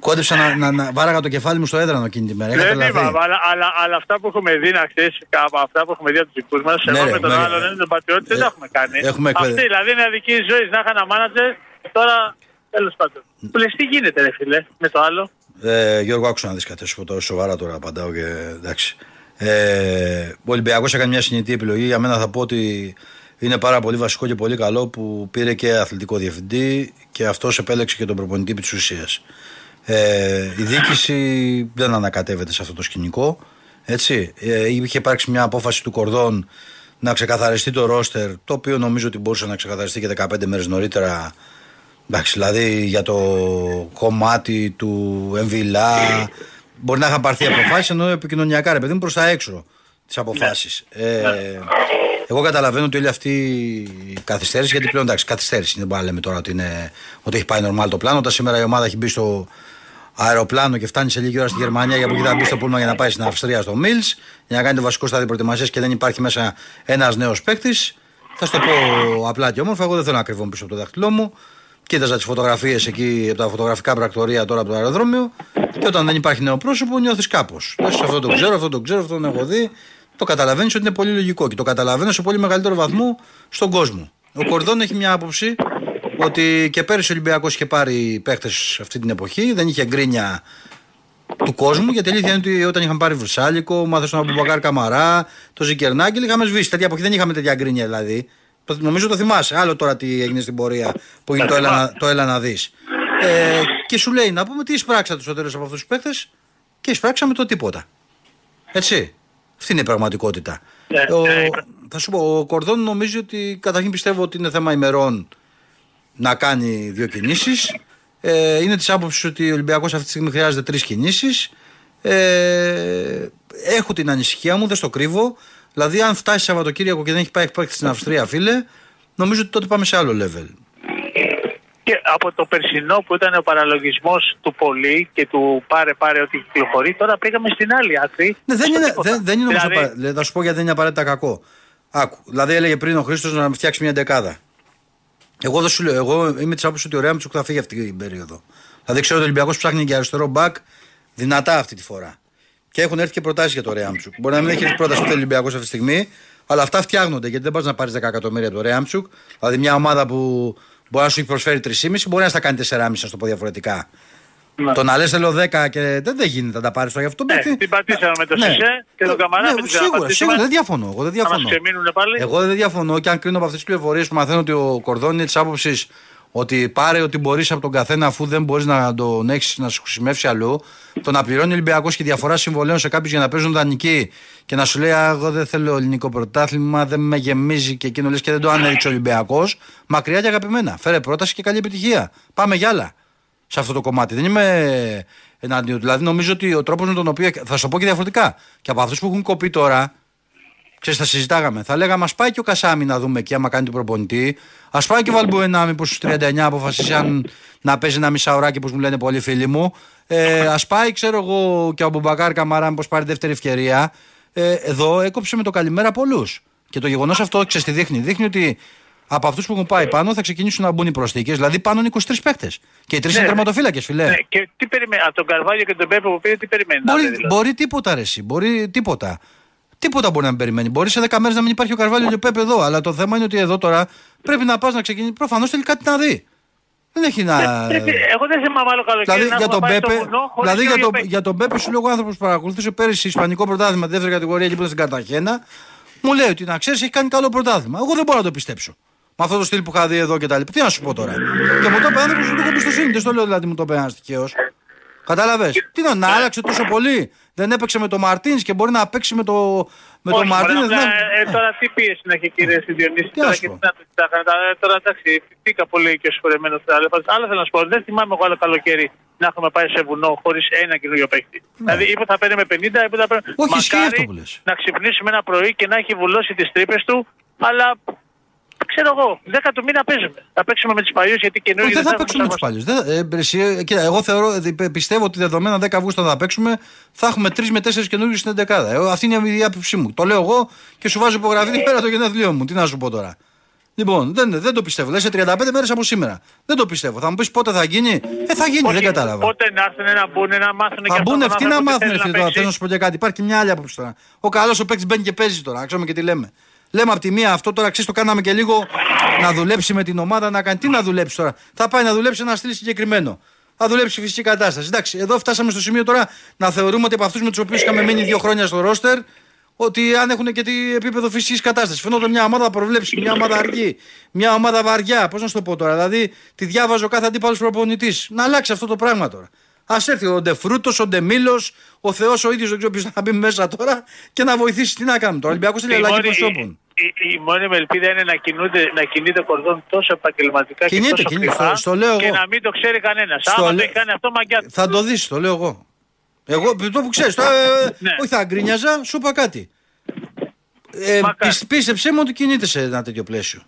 Κόντεψα να, να, να, βάραγα το κεφάλι μου στο έδρανο εκείνη τη μέρα. Είχα Δεν τρελαθεί. είπα, αλλά, αλλά, αλλά αυτά που έχουμε δει να ξέρεις, από αυτά που έχουμε δει από τους δικούς μας, Ναι, εγώ ρε, με τον ναι, άλλον ε, είναι τον πατριώτη, δεν ε, τα έχουμε κάνει. έχουμε Αυτή εκπαιδε- δηλαδή είναι αδική ζωής να είχα ένα μάνατζερ, τώρα τέλος πάντων. Του λες τι γίνεται ρε φίλε με το άλλο; Ε, Γιώργο, άκουσα να δεις κάτι. Σου πω τώρα σοβαρά τώρα απαντάω και εντάξει. Ε, ο Ολυμπιακός έκανε μια συνειδητή επιλογή. Για μένα θα πω ότι είναι πάρα πολύ βασικό και πολύ καλό που πήρε και αθλητικό διευθυντή και αυτός επέλεξε και τον προπονητή επί της ουσίας. Ε, η διοίκηση δεν ανακατεύεται σε αυτό το σκηνικό. Έτσι. Ε, είχε υπάρξει μια απόφαση του Κορδόν να ξεκαθαριστεί το ρόστερ, το οποίο νομίζω ότι μπορούσε να ξεκαθαριστεί και 15 μέρες νωρίτερα Εντάξει, δηλαδή για το κομμάτι του Εμβιλά μπορεί να είχαν πάρθει αποφάσεις ενώ επικοινωνιακά ρε παιδί μου προς τα έξω τις αποφάσεις. Ε, εγώ καταλαβαίνω ότι όλη αυτή η καθυστέρηση, γιατί πλέον εντάξει, καθυστέρηση δεν μπορούμε να λέμε τώρα ότι, είναι, ότι έχει πάει normal το πλάνο. Όταν σήμερα η ομάδα έχει μπει στο αεροπλάνο και φτάνει σε λίγη ώρα στη Γερμανία για από εκεί θα μπει στο πούλμα για να πάει στην Αυστρία στο Mills για να κάνει το βασικό στάδιο προετοιμασίας και δεν υπάρχει μέσα ένας νέος παίκτης. Θα σου το πω απλά και όμορφα. Εγώ δεν θέλω να κρυβώ πίσω από το δάχτυλό μου. Κοίταζα τις φωτογραφίες εκεί από τα φωτογραφικά πρακτορία τώρα από το αεροδρόμιο. Και όταν δεν υπάρχει νέο πρόσωπο, νιώθεις κάπως. Λες αυτό το ξέρω, αυτό το ξέρω, αυτό τον έχω δει. Το καταλαβαίνεις ότι είναι πολύ λογικό και το καταλαβαίνω σε πολύ μεγαλύτερο βαθμό στον κόσμο. Ο Κορδόν έχει μια άποψη ότι και πέρυσι ο Ολυμπιακός είχε πάρει παίχτες αυτή την εποχή, δεν είχε γκρίνια του κόσμου. Γιατί η αλήθεια είναι ότι όταν είχαμε πάρει Βρυσάλικο, μάθε τον Αμπουμπακάρ Καμαρά, το Ζικερνάγκελ, είχαμε σβήσει. Τέτοια εποχή δεν είχαμε τέτοια γκρίνια δηλαδή. Το, νομίζω το θυμάσαι. Άλλο τώρα τι έγινε στην πορεία που είναι το έλα, να- το έλα να δεις. Ε, και σου λέει να πούμε τι εισπράξατε στο τέλο από αυτούς τους παίχτε και εισπράξαμε το τίποτα. Έτσι. Αυτή είναι η πραγματικότητα. Ναι, ο, ναι, θα σου πω, ο Κορδόν νομίζει ότι καταρχήν πιστεύω ότι είναι θέμα ημερών να κάνει δύο κινήσεις. Ε, είναι της άποψης ότι ο Ολυμπιακός αυτή τη στιγμή χρειάζεται τρεις κινήσεις. Ε, έχω την ανησυχία μου, δεν στο κρύβω. Δηλαδή, αν φτάσει Σαββατοκύριακο και δεν έχει πάει παίκτη στην Αυστρία, φίλε, νομίζω ότι τότε πάμε σε άλλο level. Και από το περσινό που ήταν ο παραλογισμός του πολύ και του πάρε πάρε ό,τι κυκλοφορεί, τώρα πήγαμε στην άλλη άκρη. Ναι, δεν στο είναι, τίποτα. δεν, δεν είναι όμως Δηλαδή, απαρα- δηλαδή, Θα σου πω γιατί δεν είναι απαραίτητα κακό. Άκου. Δηλαδή, έλεγε πριν ο Χρήστος να φτιάξει μια δεκάδα. Εγώ δεν σου λέω. Εγώ είμαι της άποψης ότι ο Ρέαμτσουκ θα φύγει αυτή την περίοδο. Δηλαδή, ξέρω ότι ο Ολυμπιακός ψάχνει και αριστερό μπακ δυνατά αυτή τη φορά. Και έχουν έρθει και προτάσεις για το Ρέαμτσουκ. Μπορεί να μην έχει έρθει πρόταση ούτε ο Ολυμπιακός αυτή τη στιγμή, αλλά αυτά φτιάχνονται γιατί δεν πας να πάρεις 10 εκατομμύρια από το Ρέαμτσουκ. Δηλαδή, μια ομάδα που μπορεί να σου έχει προσφέρει 3,5 μπορεί να στα κάνει 4,5, να το πω διαφορετικά. Το να λες θέλω 10 και δεν, δεν γίνεται να τα πάρεις το γι' αυτό. Ναι, παίκτη. την πατήσαμε με το Ναι. Σισε και τον Καμαρά Ναι, με την σίγουρα, ξαναπατήσαμε. σίγουρα δεν διαφωνώ. Εγώ δεν Θα μας διαφωνώ. ξεμείνουν πάλι. Εγώ δεν διαφωνώ και αν κρίνω από αυτές τις πληροφορίες που μαθαίνω ότι ο Κορδόν είναι της άποψης ότι πάρε ό,τι μπορείς από τον καθένα αφού δεν μπορείς να τον έχεις να σου χρησιμεύσει αλλού. Το να πληρώνει ο Ολυμπιακός και διαφορά συμβολέων σε κάποιους για να παίζουν δανεική και να σου λέει «Α, Εγώ δεν θέλω ελληνικό πρωτάθλημα, δεν με γεμίζει και εκείνο λες και δεν το ανέριξε ο Ολυμπιακός. Μακριά και αγαπημένα. Φέρε πρόταση και καλή επιτυχία. Πάμε για άλλα σε αυτό το κομμάτι. Δεν είμαι εναντίον. Δηλαδή νομίζω ότι ο τρόπος με τον οποίο. Θα σου το πω και διαφορετικά. Και από αυτούς που έχουν κοπεί τώρα, Ξέρεις, θα συζητάγαμε. Θα λέγαμε, ας πάει και ο Κασάμι να δούμε εκεί, άμα κάνει τον προπονητή. Α πάει και ο Βαλμπουενά, μήπως στους 39 αποφασίσει αν να παίζει ένα μισάωράκι, όπω μου λένε πολλοί φίλοι μου. Ε, ας πάει, ξέρω εγώ, και ο Μπουμπακάρ Καμαρά, μήπως πάρει δεύτερη ευκαιρία. Ε, εδώ έκοψε με το καλημέρα πολλούς. Και το γεγονός αυτό, ξέρεις τι δείχνει. Δείχνει ότι από αυτούς που έχουν πάει πάνω θα ξεκινήσουν να μπουν οι προσθήκες. Δηλαδή πάνω είναι 23 παίχτε. Και οι τρεις Ναι. είναι τερματοφύλακες, φιλέ. Ναι, και τι περιμένει, από τον Καρβάλιο και τον Πέπε που πήρε, τι περιμένει. να Μπορεί, δει, δηλαδή. μπορεί τίποτα ρε εσύ, μπορεί τίποτα. Τίποτα μπορεί να μην περιμένει. Μπορεί σε 10 μέρες να μην υπάρχει ο Καρβάλιο και ο Πέπε εδώ. Αλλά το θέμα είναι ότι εδώ τώρα πρέπει να πας να ξεκινήσεις. Προφανώς θέλει κάτι να δει. Δεν έχει να. Πρέπει- Εγώ δεν θυμάμαι άλλο καλοκαίρι Δηλαδή να για τον, έχουμε πάει στο Πέπε, βουνό χωρίς δηλαδή για, κύριο τον, παίκτη. για τον Πέπε σου λέω ο άνθρωπος που παρακολουθούσε πέρυσι Ισπανικό πρωτάθλημα, τη δεύτερη κατηγορία εκεί που ήταν στην Καρταχένα, μου λέει ότι να ξέρεις έχει κάνει καλό πρωτάθλημα. Εγώ δεν μπορώ να το πιστέψω. Με αυτό το στυλ που είχα δει εδώ και τα λοιπά. Τι να σου πω τώρα. Και μου το είπε άνθρωπος που του έχω εμπιστοσύνη. Δεν στο λέω δηλαδή μου το είπε ένας τυχαίο. Κατάλαβες; Τι να, να άλλαξε τόσο πολύ; Δεν έπαιξε με τον Μαρτίνς και μπορεί να παίξει με το, με τον Όχι, Μαρτίν. μωρέ, απλά, ε, τώρα τι πίεση να έχει κύριε Διονύση. Τι Τώρα να σου και πω. τι να το κοιτάξανε. Τα- Τώρα εντάξει, φύγα πολύ και συγχωρεμένο. Αλλά άλλο θέλω να σου πω, δεν θυμάμαι εγώ άλλο καλοκαίρι να έχουμε πάει σε βουνό χωρίς ένα καινούριο παίχτη. Δηλαδή, ή που θα παίρνει με 50, ή που θα παίρνει. Ναι. Όχι, ισχύει Μακάρι αυτό που λες. να ξυπνήσουμε ένα πρωί και να έχει βουλώσει τις τρύπες του, αλλά ξέρω εγώ, 10 του μήνα παίζουμε. Θα παίξουμε με τους παλιούς γιατί καινούργιοι Δεν θα έχουμε παίξουμε τους παλιούς. Ε, κοίτα, εγώ θεωρώ, ε, πι- πιστεύω ότι δεδομένα 10 Αυγούστου θα παίξουμε, θα έχουμε 3 με 4 καινούριου στην 11. Ε, αυτή είναι η άποψή μου. Το λέω εγώ και σου βάζω υπογραφή την πέρα το γενέθλιό μου. Τι να σου πω τώρα. Λοιπόν, δεν, δεν το πιστεύω. Λες σε 35 μέρες από σήμερα. Δεν το πιστεύω. Θα μου πεις πότε θα γίνει. Ε, θα γίνει, δεν κατάλαβα. Πότε να έρθουν να μπουν, να μάθουν και Θα μπουν αυτόν αυτοί τον να άνθρωπο μάθουν τι θέλει φίλε να τώρα. παίξει. Θέλω να σου πω και κάτι. Υπάρχει και μια άλλη άποψη τώρα. Ο καλός ο παίκτης μπαίνει και παίζει τώρα. Να ξέρουμε και τι λέμε. Λέμε από τη μία αυτό τώρα ξέρεις το κάναμε και λίγο να δουλέψει με την ομάδα να κάνει. Τι να δουλέψει τώρα; Θα πάει να δουλέψει ένα στυλ συγκεκριμένο. Θα δουλέψει φυσική κατάσταση. Εντάξει, εδώ φτάσαμε στο σημείο τώρα να θεωρούμε ότι από αυτούς με τους οποίους είχαμε μείνει δύο χρόνια στο ρόστερ, ότι αν έχουν και τι επίπεδο φυσικής κατάστασης. Φαινόταν μια ομάδα προβλέψει, μια ομάδα αργή, μια ομάδα βαριά. Πώς να σου το πω τώρα. Δηλαδή, τη διάβαζε ο κάθε αντίπαλος προπονητής. Να αλλάξει αυτό το πράγμα τώρα. Α έρθει ο Ντεφρούτος, ο Ντεμίλος, ο Θεός ο ίδιος, δεν ξέρω ποιος θα μπει μέσα τώρα και να βοηθήσει. Τι να κάνουμε τώρα. Ο Ολυμπιακός θέλει Η αλλαγή μόνη- προσώπων. Η, η μόνη μου ελπίδα είναι να, κινούνται, να κινείται κορδόν τόσο επαγγελματικά Κινείται, και τόσο κινείται. κρυφά Στο- στο λέω και εγώ. να μην το ξέρει κανένας. Στο Άμα λέ- το έχει κάνει αυτό, μαγκιά του. Θα το δεις, το λέω εγώ. Εγώ το που ξέρεις, τώρα. ε, Ναι. Όχι, θα γκρίνιαζα, σου είπα κάτι. Ε, Μακάρι. πι- πίστεψέ μου ότι κινείται σε ένα τέτοιο πλαίσιο.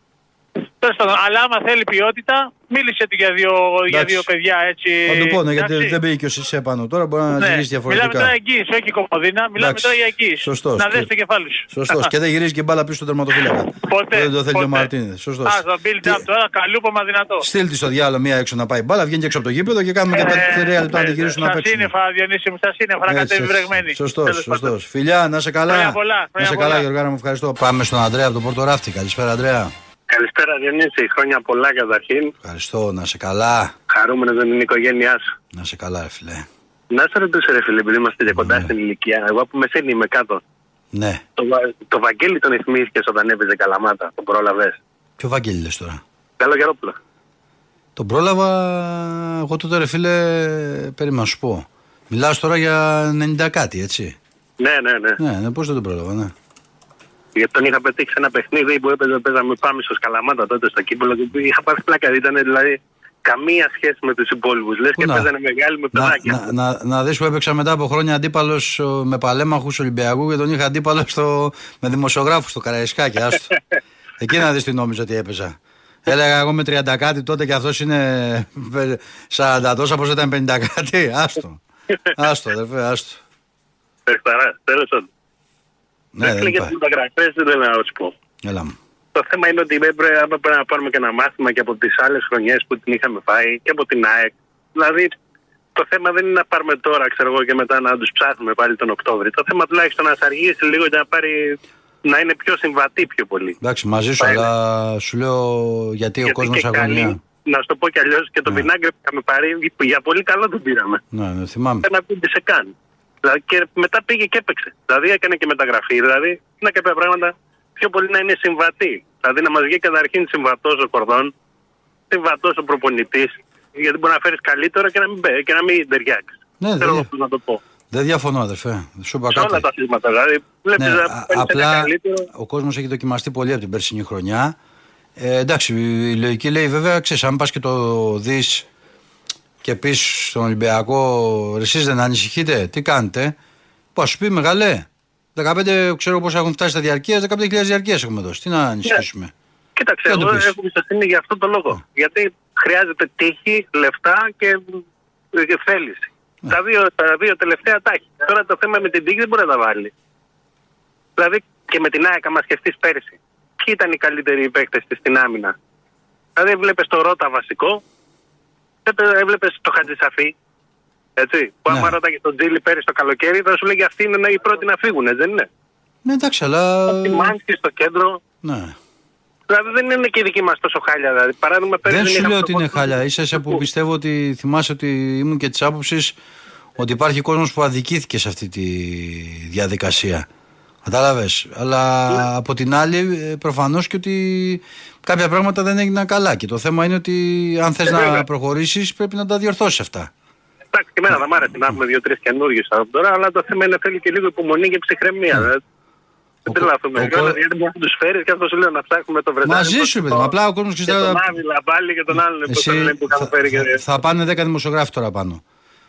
Τέλος πάντων, αλλά άμα θέλει ποιότητα, μίλησε του για δύο, για Εντάξει. δύο παιδιά έτσι. Θα του πω, ναι, γιατί εντάξει. δεν πήγε και ο Σισε πάνω τώρα, μπορεί να Ναι. γυρίσει Μιλάμε διαφορετικά. τώρα εγγύηση, όχι κομμωδίνα. Μιλάμε Εντάξει. τώρα για εγγύηση. Σωστός. Να δες Και- το κεφάλι σου. Σωστός. και δεν γυρίζει και μπάλα πίσω στον τερματοφύλακα. Ποτέ. Δεν το θέλει ποτέ. ο Μαρτίνες. Σωστός. Α, το build up τώρα, καλούπωμα δυνατό. Στείλ της στο διάλογο μία έξω να πάει μπάλα, βγαίνει και έξω από το γήπεδο και κάνουμε και τα τρία λεπτά να τη γυρίσουν να Στα παίξουν. σύννεφα, Διονύση μου, στα σύννεφα, να κατέβει βρεγμένη. Σωστός, Τέλος πάντων. σωστός. Φιλιά, να σε καλά. Χρόνια πολλά, να χρόνια σε πολλά. καλά, Γιωργάρα μου, ευχαριστώ. Πάμε στον Αντρέα από το Πόρτο Ράφτη. Καλησπέρα, Αντρέα. Καλησπέρα Διονύση, χρόνια πολλά καταρχήν. Ευχαριστώ, να σε καλά. Χαρούμενος με την οικογένειά σου. Να σε καλά, ρε φιλέ. Να σε ρωτήσω ρε φίλε, επειδή είμαστε και κοντά στην ηλικία. Εγώ από μεσένη είμαι κάτω. Ναι. Το, Βα- το Βαγγέλη τον θυμήθηκες όταν έπαιζε καλαμάτα, τον πρόλαβες; Ποιο Βαγγέλη λες τώρα; Καλό Γερόπουλο. Τον πρόλαβα εγώ τότε, ρε φίλε, περίμενα να σου πω. Μιλάς τώρα για 90 κάτι, έτσι; Ναι, ναι, ναι. Ναι, ναι, πώς δεν τον πρόλαβα, ναι. Γιατί τον είχα πετύχει σε ένα παιχνίδι που έπαιζε, παίζαμε πάμε στο Σκαλαμάτα τότε στο κύπελο και είχα πάρει πλάκα. Ήταν δηλαδή καμία σχέση με τους υπόλοιπους. Λες Πού και να; παίζανε μεγάλοι με Να, παιδάκια. να, να, να δεις που έπαιξα μετά από χρόνια αντίπαλος ο, με παλέμαχους Ολυμπιακού και τον είχα αντίπαλος στο, με δημοσιογράφους στο Καραϊσκάκι. Άστο. Εκεί να δεις τι νόμιζα ότι έπαιζα. Έλεγα εγώ με 30 κάτι τότε και αυτός είναι 40 τόσα πως ήταν 50 κάτι. Άστο. Άστο, αδερφέ, άστο. Παιχταρά, τέλος πάντων. Ναι, δεν για υπάρχει. τις μεταγραφές δεν θέλω να σου πω. Έλα μου. Το θέμα είναι ότι έπρεπε, έπρεπε να πάρουμε και ένα μάθημα και από τις άλλες χρονιές που την είχαμε φάει και από την ΑΕΚ. Δηλαδή, το θέμα δεν είναι να πάρουμε τώρα, ξέρω εγώ, και μετά να τους ψάχνουμε πάλι τον Οκτώβρη. Το θέμα τουλάχιστον να αργήσει λίγο για να πάρει να είναι πιο συμβατή πιο πολύ. Εντάξει, μαζί σου, Πάει, αλλά σου λέω γιατί ο Γιατί κόσμος και αγωνία. καλή- να σου το πω κι αλλιώς και το Βινάγκρε που είχαμε πάρει, για πολύ καλό τον πήραμε. Ναι, ναι, θυμάμαι. Δεν απήντησε καν. Δηλαδή, και μετά πήγε και έπαιξε. Δηλαδή έκανε και μεταγραφή. Δηλαδή είναι κάποια πράγματα πιο πολύ να είναι συμβατή. Δηλαδή να μας βγει καταρχήν συμβατός ο κορδόν, συμβατός ο προπονητής, γιατί μπορεί να φέρεις καλύτερο και να μην, μπε- και να μην ταιριάξεις. Ναι, Ξέρω δεν- εγώ πώς να το πω. Δεν διαφωνώ, αδερφέ. Σου είπα Σε όλα κάτι. τα αθλήματα. Δηλαδή βλέπεις Ναι, να α- παίρνεις ένα απλά καλύτερο. ο κόσμος έχει δοκιμαστεί πολύ από την περσινή χρονιά. Ε, εντάξει, η λογική λέει βέβαια, ξέρεις, αν πας και το δεις και πεις στον Ολυμπιακό, εσείς δεν ανησυχείτε, τι κάνετε; Πώ σου πει, μεγαλέ. 15 ξέρω πώ έχουν φτάσει στα διαρκεία, 15.000 διαρκεία έχουμε δώσει. Τι να ανησυχήσουμε; Κοίταξε, Τι να του εγώ πεις; έχω εμπιστοσύνη για αυτό το λόγο. Γιατί χρειάζεται τύχη, λεφτά και, και θέληση. Τα, δύο, τα δύο τελευταία τα έχει. Τώρα το θέμα με την τύχη δεν μπορεί να τα βάλει. Δηλαδή και με την ΑΕΚ, άμα σκεφτείς πέρσι, ποιοι ήταν οι καλύτεροι παίκτες της στην άμυνα. Δηλαδή έβλεπε το Ρότα βασικό, έβλεπες το Χατζησαφή. Έτσι, που άμα ρώταγε τον Τζίλι πέρυσι το καλοκαίρι, θα σου λέγει αυτοί είναι οι πρώτοι να φύγουν, έτσι δεν είναι. Ναι, εντάξει, αλλά. Η Μάνσκι στο κέντρο, Ναι. Δηλαδή δεν είναι και η δική μας τόσο χάλια. Δηλαδή. Παράδειγμα, πέρυσι Δεν σου είχαμε λέω το ότι είναι πόντο- χάλια. σα ίσα που πιστεύω ότι θυμάσαι ότι ήμουν και της άποψης ότι υπάρχει κόσμος που αδικήθηκε σε αυτή τη διαδικασία. Κατάλαβες. Αλλά από την άλλη, προφανώς και ότι κάποια πράγματα δεν έγιναν καλά. Και το θέμα είναι ότι αν θες Ε, να βέβαια. προχωρήσεις, πρέπει να τα διορθώσεις αυτά. Εντάξει, και εμένα θα μ' άρεσε να έχουμε δύο-τρει καινούριους από τώρα, αλλά το θέμα είναι θέλει και λίγο υπομονή και ψυχραιμία. δηλαδή. Δεν τρελαθούμε. Ναι. ο κο- Γιατί μπορεί να τους φέρεις και αυτός σου λέει να ψάχνουμε το Βρετάνιο. Μαζί σου, παιδί μου. Απλά ο κόσμος Και τον Άβυλα πάλι και τον άλλον πώς τον λένε που είχαμε φέρει. και- θα, θα πάνε 10 δημοσιογράφοι τώρα πάνω.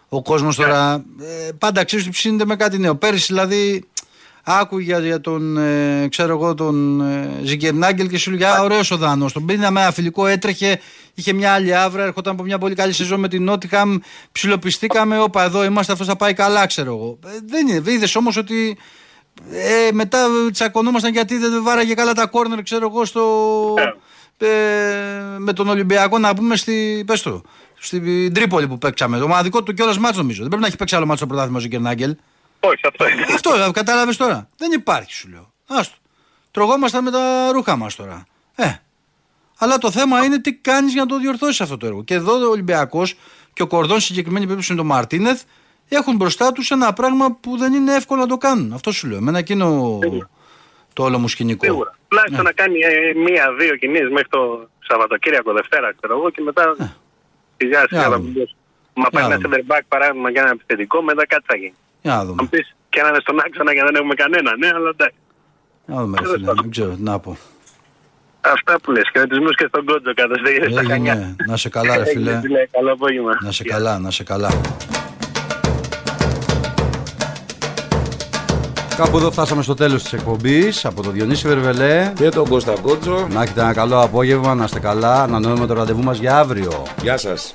Ο κόσμος τώρα ε, πάντα ξέρεις ότι ψήνεται με κάτι νέο. Πέρυσι δηλαδή άκουγε για, για τον, ε, ξέρω εγώ, τον ε, Ζιγκερνάγκελ και σου λέγε Α, ωραίος ο Δάνος. Τον πήραμε ένα φιλικό, έτρεχε, είχε μια άλλη άβρα, έρχονταν από μια πολύ καλή σεζόν με την Νότιχαμ. Ψιλοπιστήκαμε, όπα εδώ είμαστε, αυτός θα πάει καλά, ξέρω εγώ. Ε, δεν είναι. Είδες όμως ότι ε, μετά τσακωνόμασταν γιατί δεν βάραγε καλά τα κόρνερ, ξέρω εγώ, στο, ε, με τον Ολυμπιακό να πούμε στη, πες το, στην Τρίπολη που παίξαμε. Το μοναδικό του κιόλας μάτσο νομίζω. Δεν πρέπει να έχει παίξει άλλο μάτσο στο πρωτάθλημα ο Ζικερνάγκελ. Όχι, αυτό είναι. Αυτό κατάλαβε τώρα. Δεν υπάρχει, σου λέω. Άστο. Τρογόμασταν με τα ρούχα μας τώρα. Ε. Αλλά το θέμα είναι τι κάνεις για να το διορθώσεις αυτό το έργο. Και εδώ ο Ολυμπιακός και ο Κορδόν, στην συγκεκριμένη περίπτωση είναι το Μαρτίνεθ, έχουν μπροστά τους ένα πράγμα που δεν είναι εύκολο να το κάνουν. Αυτό σου λέω. Εμένα εκείνο το όλο μου σκηνικό. Σίγουρα. Τουλάχιστον να κάνει ε, μία-δύο κινήσεις μέχρι το Σαββατοκύριακο Δευτέρα, ξέρω εγώ, και μετά τη Για διάρκεια να θα δούμε. μπει. Μα Για πάει να ένα center back παράδειγμα για ένα επιθετικό, μετά κάτι θα γίνει. Για να δούμε. Αν πεις και να είναι στον άξονα και δεν έχουμε κανένα, ναι, αλλά εντάξει. Για να δούμε, ρε φίλε. Δεν ξέρω τι να πω. Αυτά που λες. Χαιρετισμούς και στον κότσο κάτω στα στα χανιά. Έγινε. Να σε καλά, ρε φίλε. Έγινε, φίλε. Καλό απόγευμα. Να σε καλά, να σε καλά. Κάπου εδώ φτάσαμε στο τέλος της εκπομπής από τον Διονύση Βερβελέ και τον Κώστα Κότσο. Να έχετε ένα καλό απόγευμα, να είστε καλά, να νοούμε το ραντεβού μας για αύριο. Γεια σας.